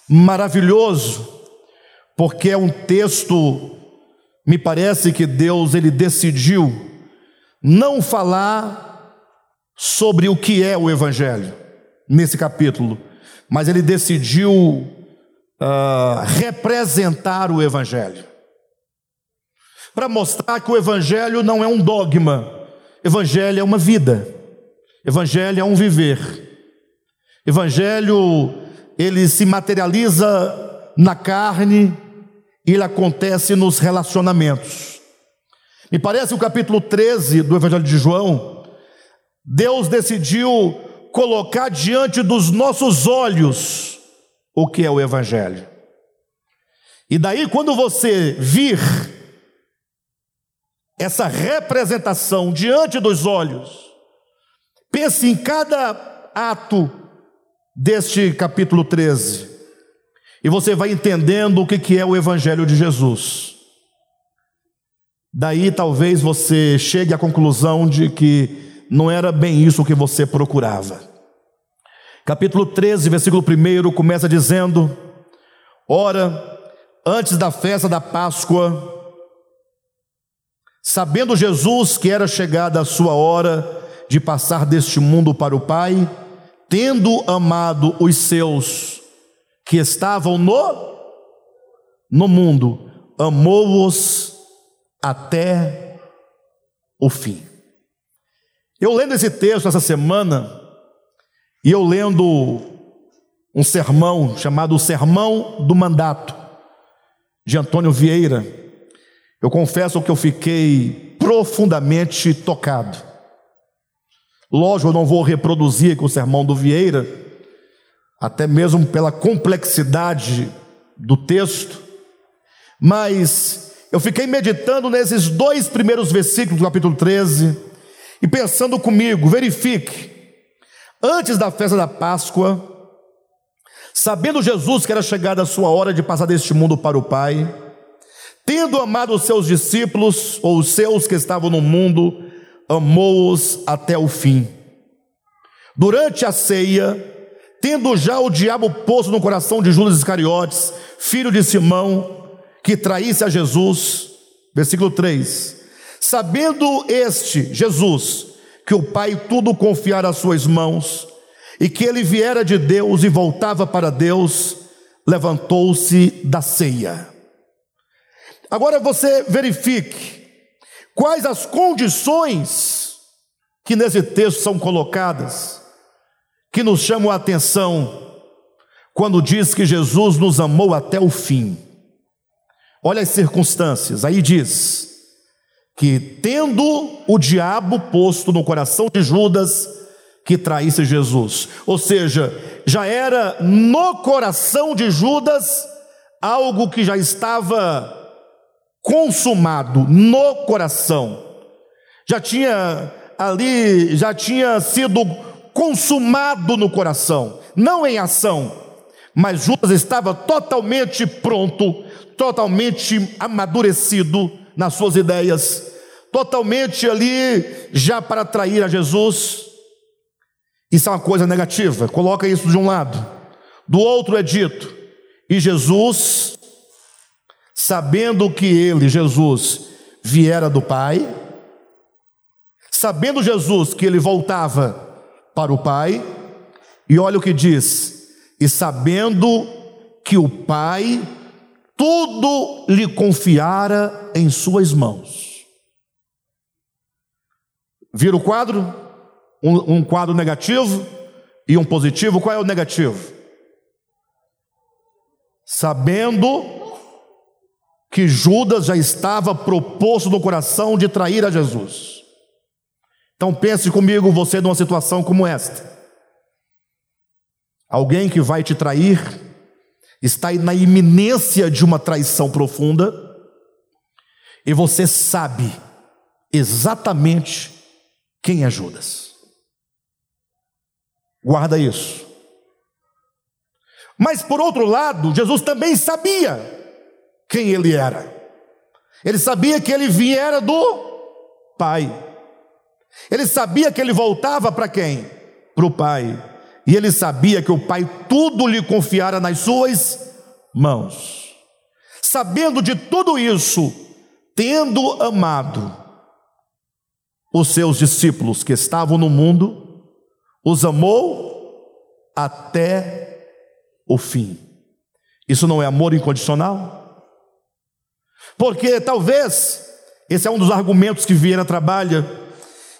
maravilhoso, porque é um texto, me parece que Deus ele decidiu não falar sobre o que é o Evangelho nesse capítulo, mas ele decidiu uh, representar o Evangelho para mostrar que o Evangelho não é um dogma, Evangelho é uma vida. Evangelho é um viver. Evangelho, ele se materializa na carne e ele acontece nos relacionamentos. Me parece o capítulo 13 do Evangelho de João, Deus decidiu colocar diante dos nossos olhos o que é o Evangelho. E daí, quando você vir essa representação diante dos olhos, Pense em cada ato deste capítulo 13, e você vai entendendo o que é o Evangelho de Jesus. Daí talvez você chegue à conclusão de que não era bem isso que você procurava. Capítulo 13, versículo 1 começa dizendo: Ora, antes da festa da Páscoa, sabendo Jesus que era chegada a sua hora, de passar deste mundo para o Pai, tendo amado os seus que estavam no no mundo, amou-os até o fim. Eu lendo esse texto essa semana, e eu lendo um sermão chamado o Sermão do Mandato, de Antônio Vieira, eu confesso que eu fiquei profundamente tocado. Lógico, eu não vou reproduzir com o sermão do Vieira, até mesmo pela complexidade do texto, mas eu fiquei meditando nesses dois primeiros versículos do capítulo 13 e pensando comigo, verifique, antes da festa da Páscoa, sabendo Jesus que era chegada a sua hora de passar deste mundo para o Pai, tendo amado os seus discípulos ou os seus que estavam no mundo, amou-os até o fim. Durante a ceia, tendo já o diabo posto no coração de Judas Iscariotes, filho de Simão, que traísse a Jesus, versículo 3: Sabendo este, Jesus, que o Pai tudo confiara às suas mãos, e que ele viera de Deus e voltava para Deus, levantou-se da ceia. Agora você verifique Quais as condições que nesse texto são colocadas, que nos chamam a atenção quando diz que Jesus nos amou até o fim? Olha as circunstâncias, aí diz que, tendo o diabo posto no coração de Judas, que traísse Jesus, ou seja, já era no coração de Judas algo que já estava consumado no coração. Já tinha ali, já tinha sido consumado no coração, não em ação, mas Judas estava totalmente pronto, totalmente amadurecido nas suas ideias, totalmente ali já para trair a Jesus. Isso é uma coisa negativa, coloca isso de um lado. Do outro é dito, e Jesus sabendo que ele, Jesus, viera do Pai, sabendo Jesus que ele voltava para o Pai, e olha o que diz: e sabendo que o Pai tudo lhe confiara em suas mãos. Vira o quadro, um, um quadro negativo e um positivo. Qual é o negativo? Sabendo que Judas já estava proposto no coração de trair a Jesus. Então pense comigo, você numa situação como esta. Alguém que vai te trair está na iminência de uma traição profunda e você sabe exatamente quem é Judas. Guarda isso. Mas por outro lado, Jesus também sabia quem ele era. Ele sabia que ele viera do Pai. Ele sabia que ele voltava para quem? Para o Pai. E ele sabia que o Pai tudo lhe confiara nas suas mãos. Sabendo de tudo isso, tendo amado os seus discípulos que estavam no mundo, os amou até o fim. Isso não é amor incondicional? Porque talvez, esse é um dos argumentos que Vieira trabalha,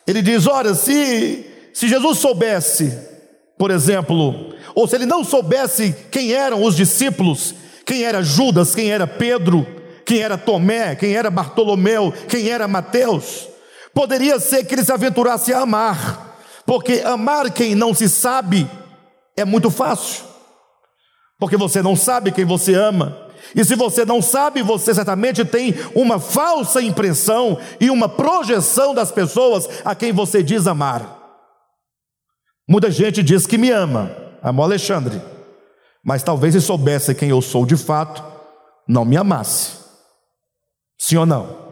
ele diz: olha, se, se Jesus soubesse por exemplo, ou se ele não soubesse quem eram os discípulos, quem era Judas, quem era Pedro, quem era Tomé, quem era Bartolomeu, quem era Mateus, poderia ser que ele se aventurasse a amar, porque amar quem não se sabe é muito fácil, porque você não sabe quem você ama. E se você não sabe, você certamente tem uma falsa impressão e uma projeção das pessoas a quem você diz amar. Muita gente diz que me ama, amou Alexandre, mas talvez se soubesse quem eu sou de fato, não me amasse. Sim ou não?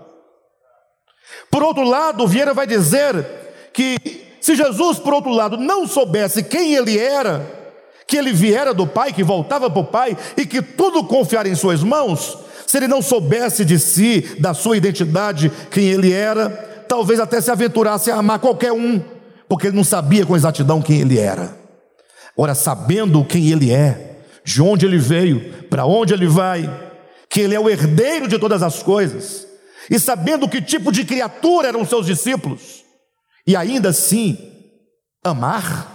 Por outro lado, Vieira vai dizer que se Jesus, por outro lado, não soubesse quem ele era, que ele viera do Pai, que voltava para o Pai e que tudo confiara em suas mãos, se ele não soubesse de si, da sua identidade, quem ele era, talvez até se aventurasse a amar qualquer um porque ele não sabia com exatidão quem ele era. Ora, sabendo quem ele é, de onde ele veio, para onde ele vai, que ele é o herdeiro de todas as coisas, e sabendo que tipo de criatura eram seus discípulos, e ainda assim amar.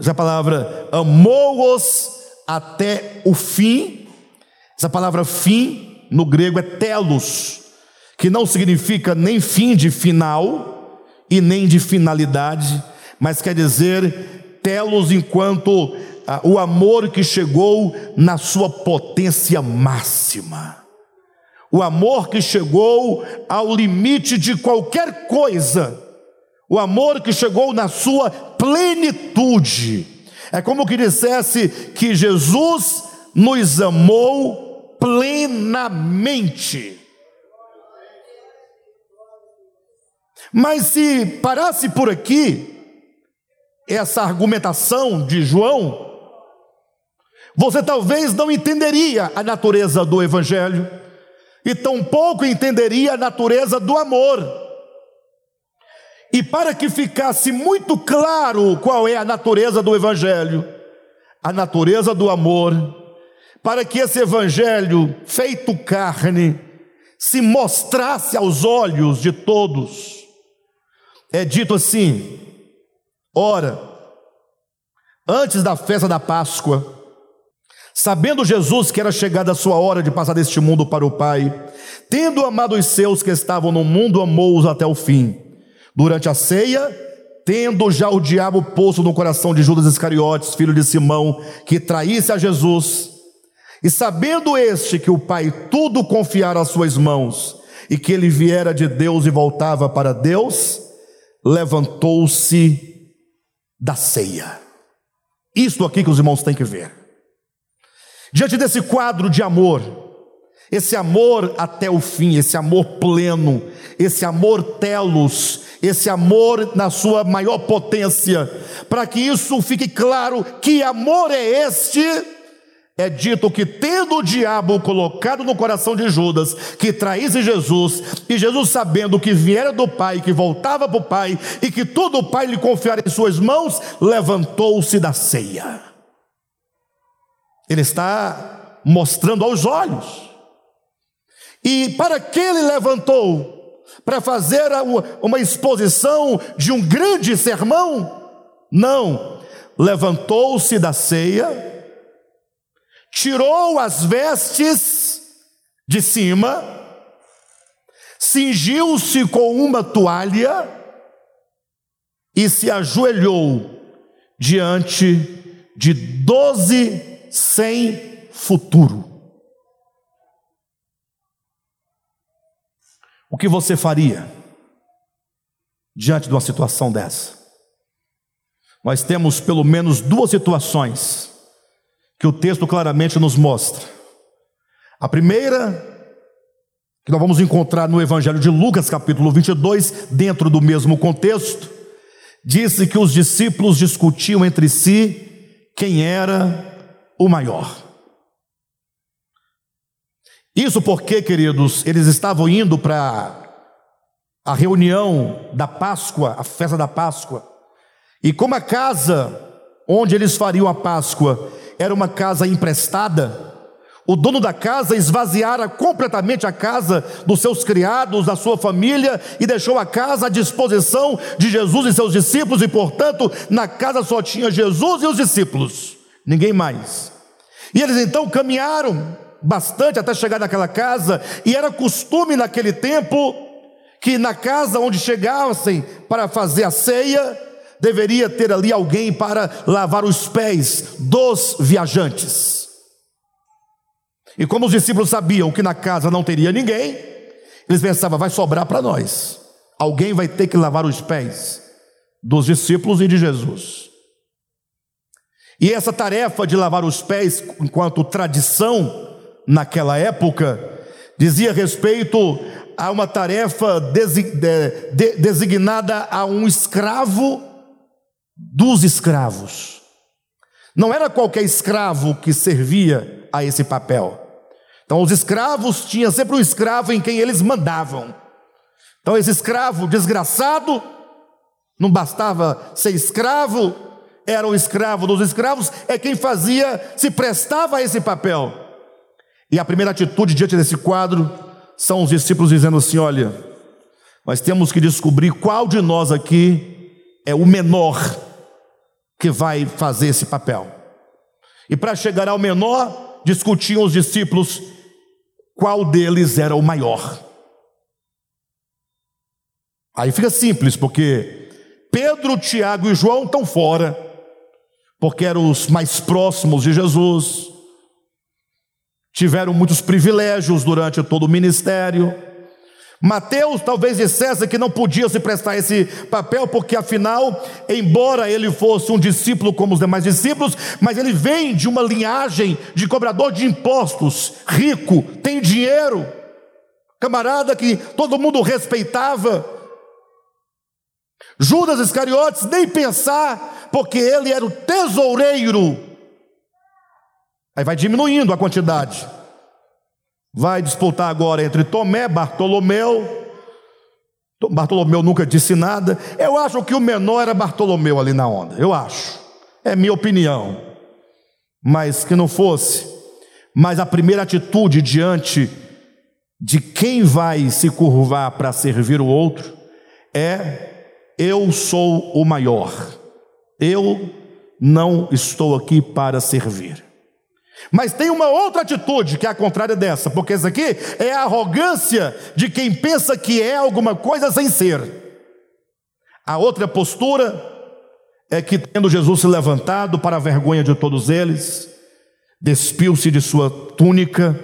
Essa palavra amou-os até o fim. Essa palavra fim no grego é telos que não significa nem fim de final e nem de finalidade, mas quer dizer telos enquanto ah, o amor que chegou na sua potência máxima. O amor que chegou ao limite de qualquer coisa. O amor que chegou na sua plenitude. É como que dissesse que Jesus nos amou plenamente. Mas se parasse por aqui, essa argumentação de João, você talvez não entenderia a natureza do Evangelho, e tampouco entenderia a natureza do amor. E para que ficasse muito claro qual é a natureza do Evangelho, a natureza do amor, para que esse Evangelho feito carne se mostrasse aos olhos de todos, é dito assim: ora, antes da festa da Páscoa, sabendo Jesus que era chegada a sua hora de passar deste mundo para o Pai, tendo amado os seus que estavam no mundo, amou-os até o fim. Durante a ceia, tendo já o diabo posto no coração de Judas Iscariotes, filho de Simão, que traísse a Jesus, e sabendo este que o Pai tudo confiara às suas mãos, e que ele viera de Deus e voltava para Deus, levantou-se da ceia. Isto aqui que os irmãos têm que ver. Diante desse quadro de amor, esse amor até o fim, esse amor pleno, esse amor telos, esse amor na sua maior potência, para que isso fique claro, que amor é este? é dito que, tendo o diabo colocado no coração de Judas, que traísse Jesus, e Jesus sabendo que viera do Pai, que voltava para o Pai, e que tudo o Pai lhe confiara em suas mãos, levantou-se da ceia. Ele está mostrando aos olhos. E para que ele levantou? para fazer uma exposição de um grande sermão? Não. Levantou-se da ceia, tirou as vestes de cima, cingiu-se com uma toalha e se ajoelhou diante de doze sem futuro. O que você faria diante de uma situação dessa? Nós temos pelo menos duas situações que o texto claramente nos mostra. A primeira, que nós vamos encontrar no Evangelho de Lucas, capítulo 22, dentro do mesmo contexto, disse que os discípulos discutiam entre si quem era o maior. Isso porque, queridos, eles estavam indo para a reunião da Páscoa, a festa da Páscoa. E como a casa onde eles fariam a Páscoa era uma casa emprestada, o dono da casa esvaziara completamente a casa dos seus criados, da sua família, e deixou a casa à disposição de Jesus e seus discípulos, e portanto, na casa só tinha Jesus e os discípulos, ninguém mais. E eles então caminharam bastante até chegar naquela casa, e era costume naquele tempo que na casa onde chegassem para fazer a ceia, deveria ter ali alguém para lavar os pés dos viajantes. E como os discípulos sabiam que na casa não teria ninguém, eles pensavam, vai sobrar para nós. Alguém vai ter que lavar os pés dos discípulos e de Jesus. E essa tarefa de lavar os pés, enquanto tradição, naquela época, dizia respeito a uma tarefa designada a um escravo dos escravos. Não era qualquer escravo que servia a esse papel. Então, os escravos tinham sempre um escravo em quem eles mandavam. Então, esse escravo desgraçado, não bastava ser escravo, era o escravo dos escravos, é quem fazia, se prestava a esse papel. E a primeira atitude diante desse quadro são os discípulos dizendo assim: olha, nós temos que descobrir qual de nós aqui é o menor que vai fazer esse papel. E para chegar ao menor, discutiam os discípulos qual deles era o maior. Aí fica simples, porque Pedro, Tiago e João estão fora, porque eram os mais próximos de Jesus tiveram muitos privilégios durante todo o ministério. Mateus talvez dissesse que não podia se prestar esse papel, porque afinal, embora ele fosse um discípulo como os demais discípulos, mas ele vem de uma linhagem de cobrador de impostos, rico, tem dinheiro, camarada que todo mundo respeitava. Judas Iscariotes, nem pensar, porque ele era o tesoureiro Aí vai diminuindo a quantidade. Vai disputar agora entre Tomé, Bartolomeu. Bartolomeu nunca disse nada. Eu acho que o menor era Bartolomeu ali na onda. Eu acho. É minha opinião. Mas que não fosse. Mas a primeira atitude diante de quem vai se curvar para servir o outro é: eu sou o maior. Eu não estou aqui para servir. Mas tem uma outra atitude que é a contrária dessa, porque essa aqui é a arrogância de quem pensa que é alguma coisa sem ser. A outra postura é que, tendo Jesus se levantado para a vergonha de todos eles, despiu-se de sua túnica,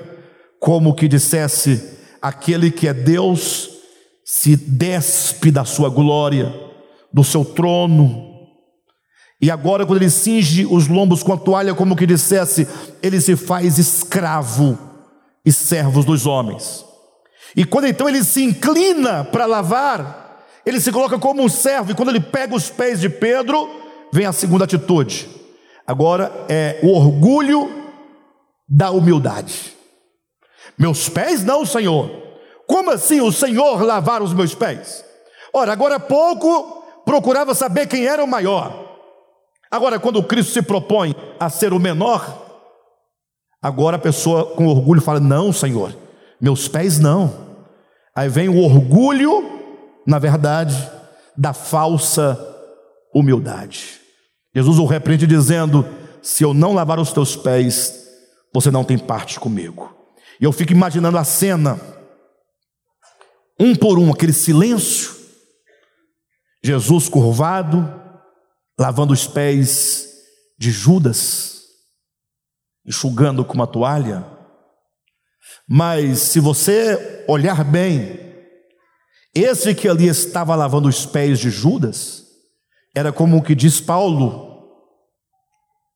como que dissesse: aquele que é Deus se despe da sua glória, do seu trono, e agora, quando ele cinge os lombos com a toalha, como que dissesse, ele se faz escravo e servos dos homens. E quando então ele se inclina para lavar, ele se coloca como um servo, e quando ele pega os pés de Pedro, vem a segunda atitude. Agora é o orgulho da humildade. Meus pés não, Senhor. Como assim o Senhor lavar os meus pés? Ora, agora há pouco procurava saber quem era o maior. Agora, quando Cristo se propõe a ser o menor, agora a pessoa com orgulho fala: Não, Senhor, meus pés não. Aí vem o orgulho, na verdade, da falsa humildade. Jesus o repreende dizendo: Se eu não lavar os teus pés, você não tem parte comigo. E eu fico imaginando a cena, um por um, aquele silêncio, Jesus curvado, lavando os pés de Judas, enxugando com uma toalha. Mas se você olhar bem, esse que ali estava lavando os pés de Judas, era como o que diz Paulo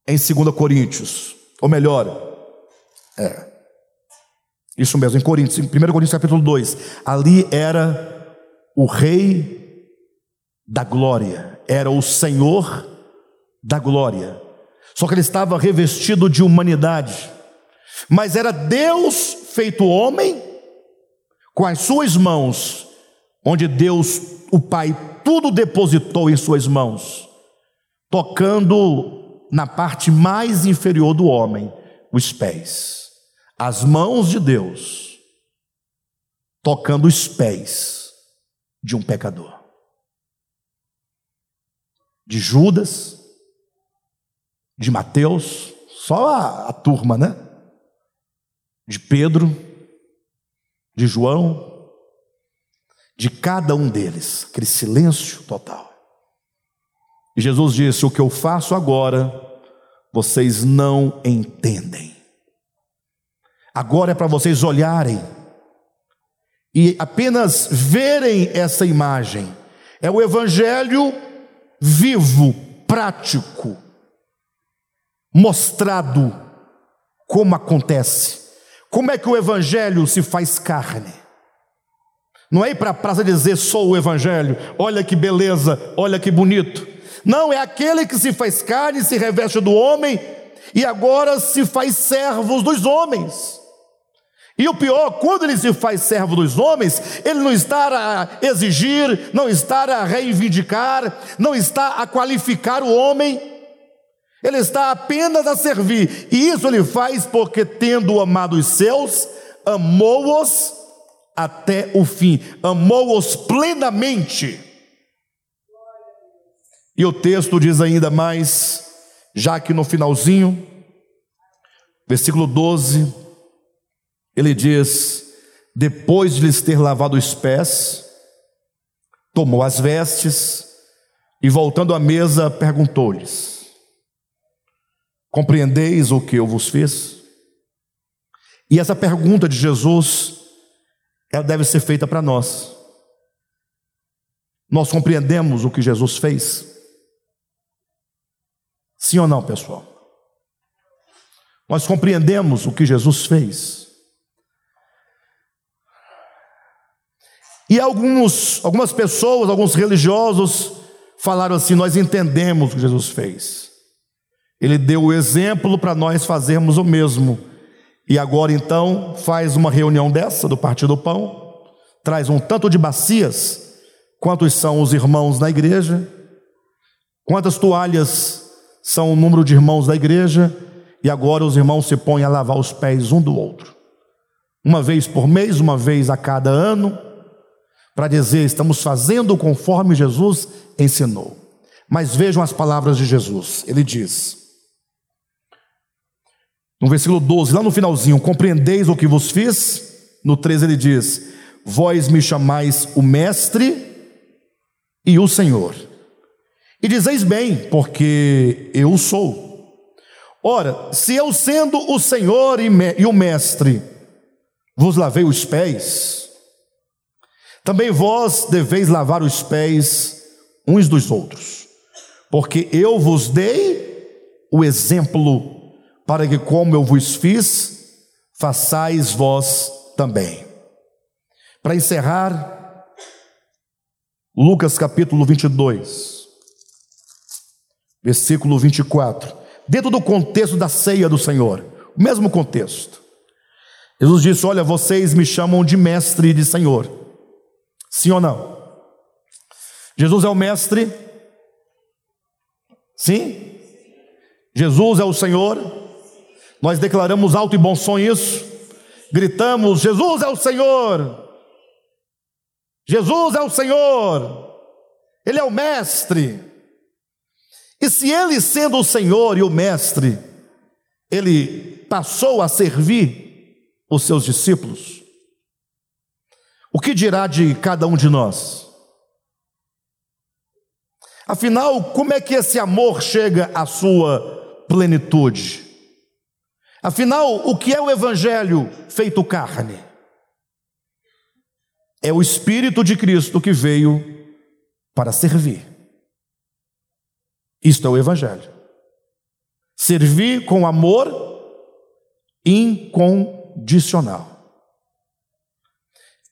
em 2 Coríntios, ou melhor, é, isso mesmo, em Coríntios, em 1 Coríntios capítulo 2, ali era o rei da glória, era o Senhor da glória. Só que ele estava revestido de humanidade, mas era Deus feito homem, com as suas mãos, onde Deus, o Pai, tudo depositou em suas mãos, tocando na parte mais inferior do homem, os pés. As mãos de Deus, tocando os pés de um pecador. De Judas, de Mateus, só a, a turma, né? De Pedro, de João, de cada um deles, aquele silêncio total. E Jesus disse: O que eu faço agora, vocês não entendem. Agora é para vocês olharem e apenas verem essa imagem. É o Evangelho vivo, prático, mostrado como acontece. Como é que o Evangelho se faz carne? Não é ir para a praça dizer sou o Evangelho, olha que beleza, olha que bonito. Não, é aquele que se faz carne, se reveste do homem e agora se faz servos dos homens. E o pior, quando ele se faz servo dos homens, ele não está a exigir, não está a reivindicar, não está a qualificar o homem, ele está apenas a servir. E isso ele faz porque, tendo amado os seus, amou-os até o fim, amou-os plenamente. E o texto diz ainda mais, já que no finalzinho, versículo 12, ele diz: depois de lhes ter lavado os pés, tomou as vestes e, voltando à mesa, perguntou-lhes: Compreendeis o que eu vos fiz? E essa pergunta de Jesus ela deve ser feita para nós. Nós compreendemos o que Jesus fez? Sim ou não, pessoal? Nós compreendemos o que Jesus fez. E alguns, algumas pessoas, alguns religiosos falaram assim: Nós entendemos o que Jesus fez. Ele deu o exemplo para nós fazermos o mesmo. E agora então faz uma reunião dessa do Partido do Pão, traz um tanto de bacias, quantos são os irmãos na igreja, quantas toalhas são o número de irmãos da igreja, e agora os irmãos se põem a lavar os pés um do outro. Uma vez por mês, uma vez a cada ano, para dizer, estamos fazendo conforme Jesus ensinou. Mas vejam as palavras de Jesus. Ele diz: no versículo 12, lá no finalzinho, compreendeis o que vos fiz? No 13 ele diz: Vós me chamais o Mestre e o Senhor. E dizeis bem, porque eu sou. Ora, se eu sendo o Senhor e o Mestre, vos lavei os pés, também vós deveis lavar os pés uns dos outros, porque eu vos dei o exemplo para que, como eu vos fiz, façais vós também. Para encerrar, Lucas capítulo 22, versículo 24, dentro do contexto da ceia do Senhor, o mesmo contexto. Jesus disse: Olha, vocês me chamam de mestre e de Senhor. Sim ou não? Jesus é o mestre? Sim? Jesus é o Senhor? Nós declaramos alto e bom som isso, gritamos: Jesus é o Senhor. Jesus é o Senhor, Ele é o Mestre. E se Ele, sendo o Senhor e o Mestre, Ele passou a servir os seus discípulos, o que dirá de cada um de nós? Afinal, como é que esse amor chega à sua plenitude? Afinal, o que é o Evangelho feito carne? É o Espírito de Cristo que veio para servir. Isto é o Evangelho. Servir com amor incondicional.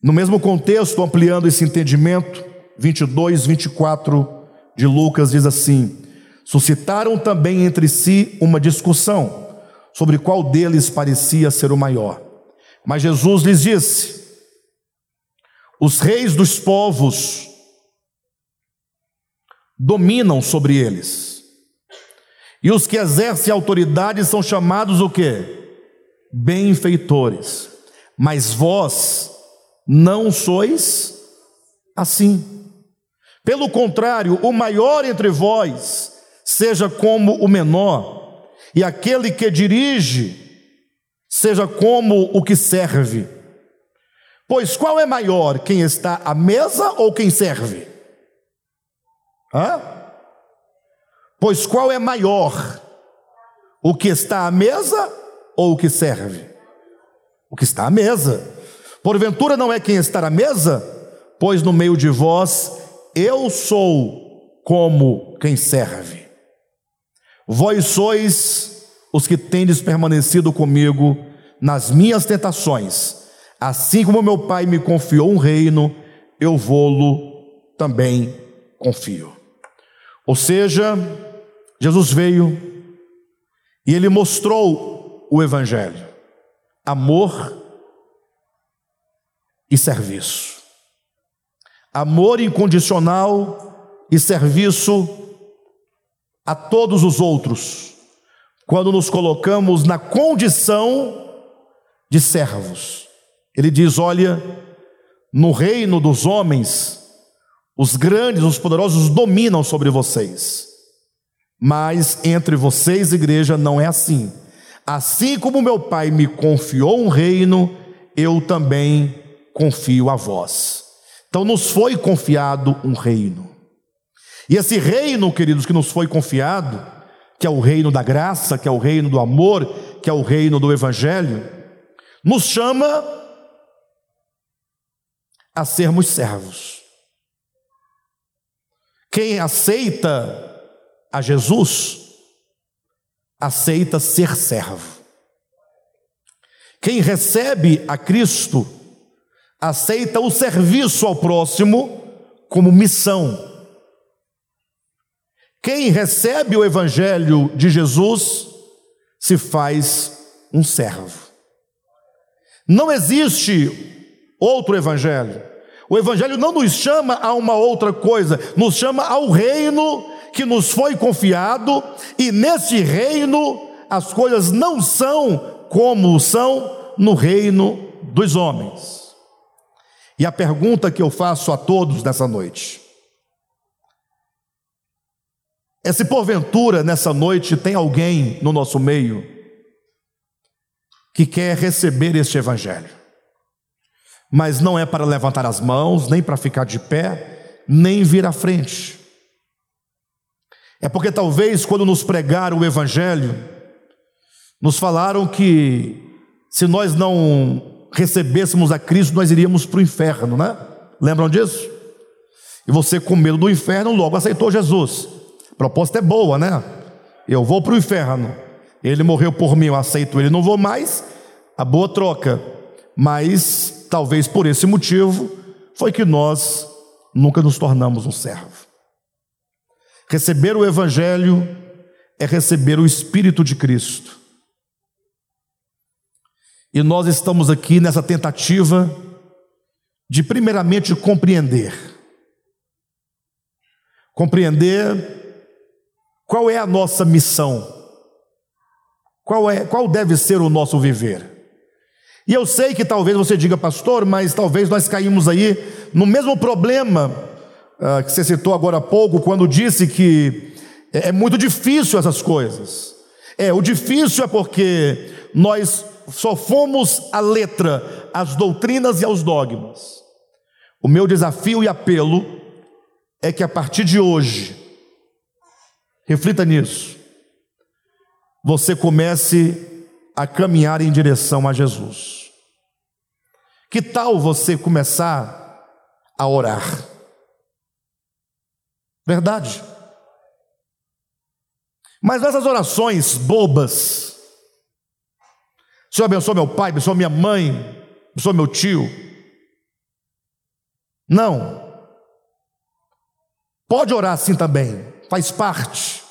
No mesmo contexto, ampliando esse entendimento, 22, 24 de Lucas diz assim: suscitaram também entre si uma discussão sobre qual deles parecia ser o maior. Mas Jesus lhes disse: os reis dos povos dominam sobre eles. E os que exercem autoridade são chamados o quê? Benfeitores. Mas vós não sois assim. Pelo contrário, o maior entre vós seja como o menor, e aquele que dirige seja como o que serve. Pois qual é maior, quem está à mesa ou quem serve? Hã? Pois qual é maior, o que está à mesa ou o que serve? O que está à mesa. Porventura não é quem está à mesa, pois no meio de vós eu sou como quem serve. Vós sois os que tendes permanecido comigo nas minhas tentações. Assim como meu Pai me confiou um reino, eu vou-lo também confio. Ou seja, Jesus veio e ele mostrou o Evangelho: amor e serviço amor incondicional e serviço a todos os outros, quando nos colocamos na condição de servos. Ele diz: Olha, no reino dos homens, os grandes, os poderosos dominam sobre vocês, mas entre vocês, igreja, não é assim. Assim como meu Pai me confiou um reino, eu também confio a vós. Então nos foi confiado um reino. E esse reino, queridos, que nos foi confiado, que é o reino da graça, que é o reino do amor, que é o reino do evangelho, nos chama a sermos servos. Quem aceita a Jesus, aceita ser servo. Quem recebe a Cristo, aceita o serviço ao próximo como missão. Quem recebe o Evangelho de Jesus se faz um servo. Não existe outro Evangelho. O Evangelho não nos chama a uma outra coisa, nos chama ao reino que nos foi confiado, e nesse reino as coisas não são como são no reino dos homens. E a pergunta que eu faço a todos nessa noite é se porventura nessa noite tem alguém no nosso meio que quer receber este evangelho, mas não é para levantar as mãos, nem para ficar de pé, nem vir à frente. É porque talvez quando nos pregaram o evangelho, nos falaram que se nós não recebêssemos a Cristo, nós iríamos para o inferno, né? Lembram disso? E você, com medo do inferno, logo aceitou Jesus. A proposta é boa, né? Eu vou para o inferno. Ele morreu por mim, eu aceito ele, não vou mais. A boa troca. Mas, talvez por esse motivo, foi que nós nunca nos tornamos um servo. Receber o Evangelho é receber o Espírito de Cristo. E nós estamos aqui nessa tentativa de, primeiramente, compreender. Compreender qual é a nossa missão, qual, é, qual deve ser o nosso viver. E eu sei que talvez você diga, pastor, mas talvez nós caímos aí no mesmo problema uh, que você citou agora há pouco, quando disse que é, é muito difícil essas coisas. É, o difícil é porque nós só fomos a letra, às doutrinas e aos dogmas. O meu desafio e apelo é que a partir de hoje, reflita nisso, você comece a caminhar em direção a Jesus. Que tal você começar a orar? Verdade. Mas nessas orações bobas, Senhor abençoe meu pai, abençoe minha mãe, abençoe meu tio. Não. Pode orar assim também, faz parte.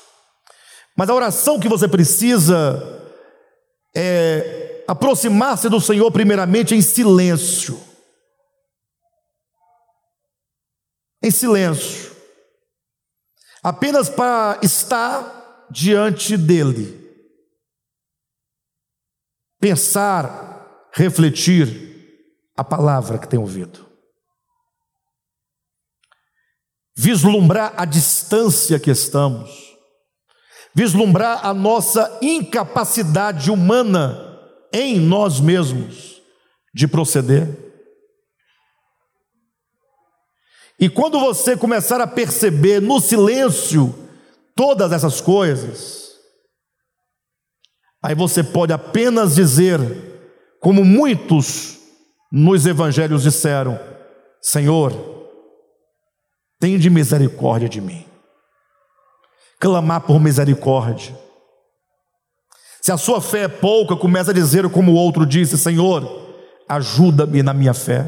Mas a oração que você precisa é aproximar-se do Senhor, primeiramente em silêncio. Em silêncio. Apenas para estar diante dEle pensar, refletir a palavra que tem ouvido. Vislumbrar a distância que estamos, vislumbrar a nossa incapacidade humana em nós mesmos de proceder. E quando você começar a perceber no silêncio todas essas coisas, Aí você pode apenas dizer, como muitos nos evangelhos disseram: Senhor, tem de misericórdia de mim. Clamar por misericórdia. Se a sua fé é pouca, começa a dizer como o outro disse: Senhor, ajuda-me na minha fé.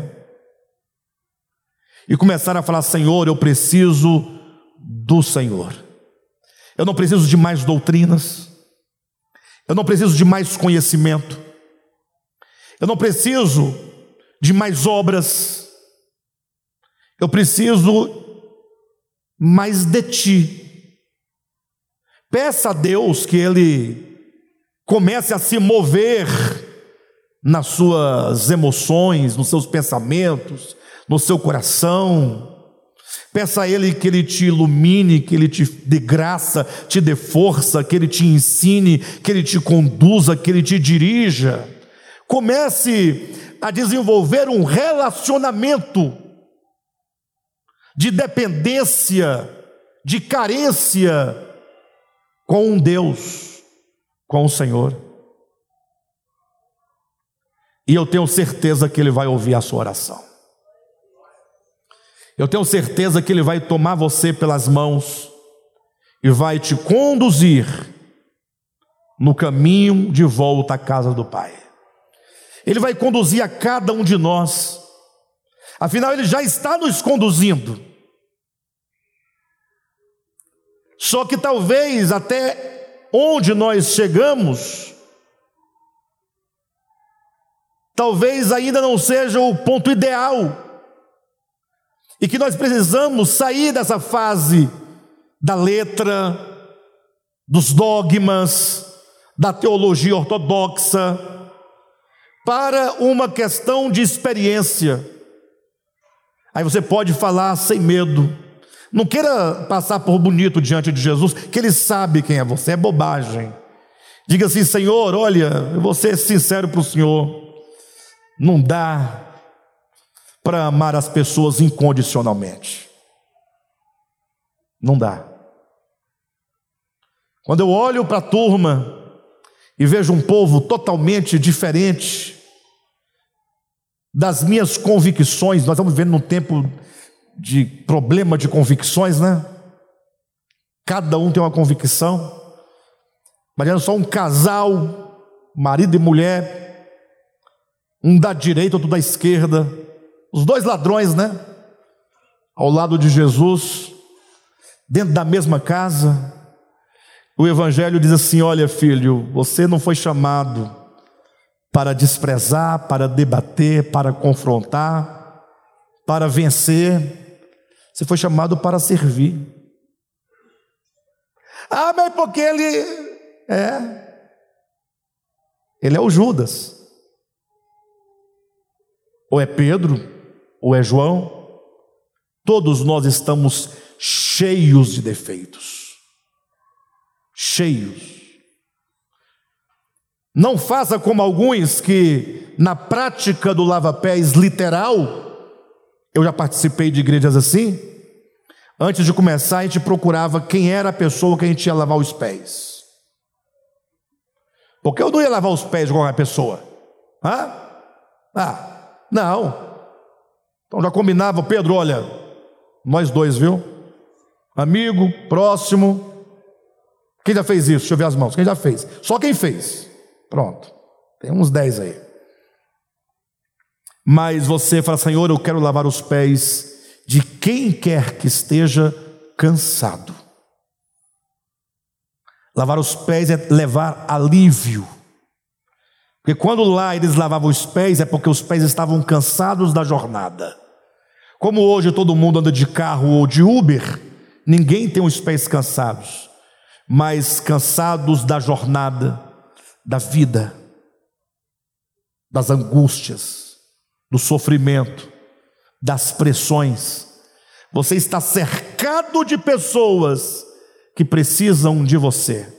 E começar a falar: Senhor, eu preciso do Senhor. Eu não preciso de mais doutrinas. Eu não preciso de mais conhecimento. Eu não preciso de mais obras. Eu preciso mais de ti. Peça a Deus que Ele comece a se mover nas suas emoções, nos seus pensamentos, no seu coração. Peça a Ele que Ele te ilumine, que Ele te dê graça, te dê força, que Ele te ensine, que Ele te conduza, que Ele te dirija. Comece a desenvolver um relacionamento de dependência, de carência com Deus, com o Senhor. E eu tenho certeza que Ele vai ouvir a sua oração. Eu tenho certeza que Ele vai tomar você pelas mãos e vai te conduzir no caminho de volta à casa do Pai. Ele vai conduzir a cada um de nós, afinal, Ele já está nos conduzindo. Só que talvez até onde nós chegamos, talvez ainda não seja o ponto ideal e que nós precisamos sair dessa fase da letra, dos dogmas, da teologia ortodoxa, para uma questão de experiência. Aí você pode falar sem medo. Não queira passar por bonito diante de Jesus, que Ele sabe quem é você, é bobagem. Diga assim: Senhor, olha, eu vou ser sincero para o Senhor, não dá para amar as pessoas incondicionalmente. Não dá. Quando eu olho para a turma e vejo um povo totalmente diferente das minhas convicções, nós estamos vivendo num tempo de problema de convicções, né? Cada um tem uma convicção. Imagina só um casal, marido e mulher, um da direita, outro da esquerda, os dois ladrões, né? Ao lado de Jesus, dentro da mesma casa. O Evangelho diz assim: Olha, filho, você não foi chamado para desprezar, para debater, para confrontar, para vencer. Você foi chamado para servir. Ah, mas porque ele é. Ele é o Judas. ou é Pedro, ou é João, todos nós estamos cheios de defeitos. Cheios. Não faça como alguns que, na prática do lava-pés literal, eu já participei de igrejas assim. Antes de começar, a gente procurava quem era a pessoa que a gente ia lavar os pés. Porque eu não ia lavar os pés de qualquer pessoa. Hã? Ah, não. Então já combinava, Pedro, olha, nós dois, viu? Amigo, próximo. Quem já fez isso? Deixa eu ver as mãos. Quem já fez? Só quem fez. Pronto. Tem uns dez aí. Mas você fala, Senhor, eu quero lavar os pés de quem quer que esteja cansado. Lavar os pés é levar alívio. Porque quando lá eles lavavam os pés, é porque os pés estavam cansados da jornada. Como hoje todo mundo anda de carro ou de Uber, ninguém tem os pés cansados, mas cansados da jornada da vida, das angústias, do sofrimento, das pressões. Você está cercado de pessoas que precisam de você.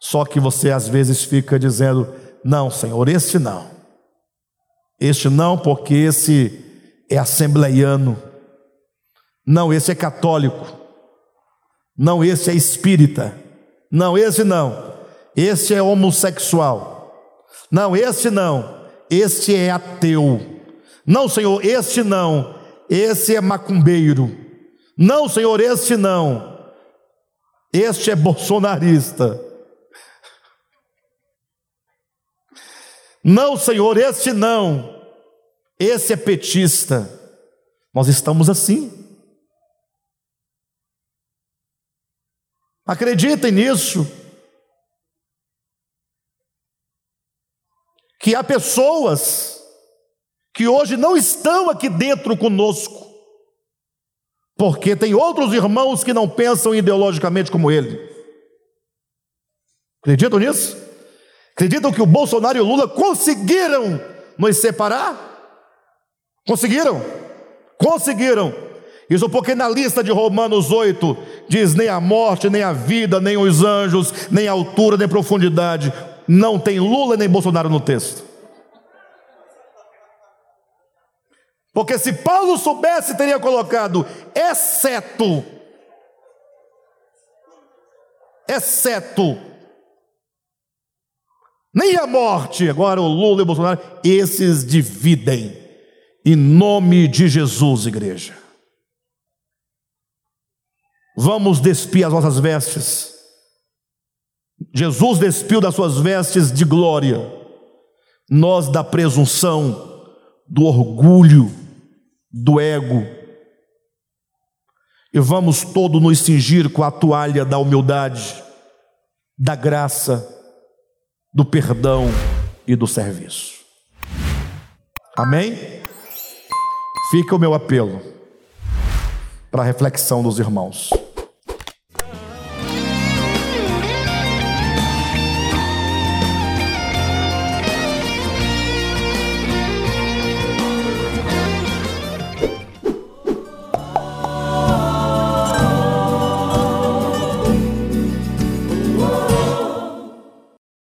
Só que você às vezes fica dizendo: não, Senhor, este não. Este não, porque esse é assembleiano. Não, esse é católico. Não, esse é espírita. Não, esse não este é homossexual. Não, este não, este é ateu. Não, Senhor, este não, esse é macumbeiro. Não, Senhor, este não, este é bolsonarista. Não, Senhor, este não, esse é petista. Nós estamos assim. Acreditem nisso. que há pessoas que hoje não estão aqui dentro conosco, porque tem outros irmãos que não pensam ideologicamente como ele. Acreditam nisso? Acreditam que o Bolsonaro e o Lula conseguiram nos separar? Conseguiram? Conseguiram. Isso porque na lista de Romanos 8 diz nem a morte, nem a vida, nem os anjos, nem a altura, nem a profundidade não tem Lula nem Bolsonaro no texto. Porque se Paulo soubesse, teria colocado exceto, exceto, nem a morte, agora o Lula e o Bolsonaro, esses dividem, em nome de Jesus, igreja. Vamos despir as nossas vestes Jesus despiu das suas vestes de glória, nós da presunção, do orgulho, do ego, e vamos todo nos cingir com a toalha da humildade, da graça, do perdão e do serviço. Amém? Fica o meu apelo para a reflexão dos irmãos.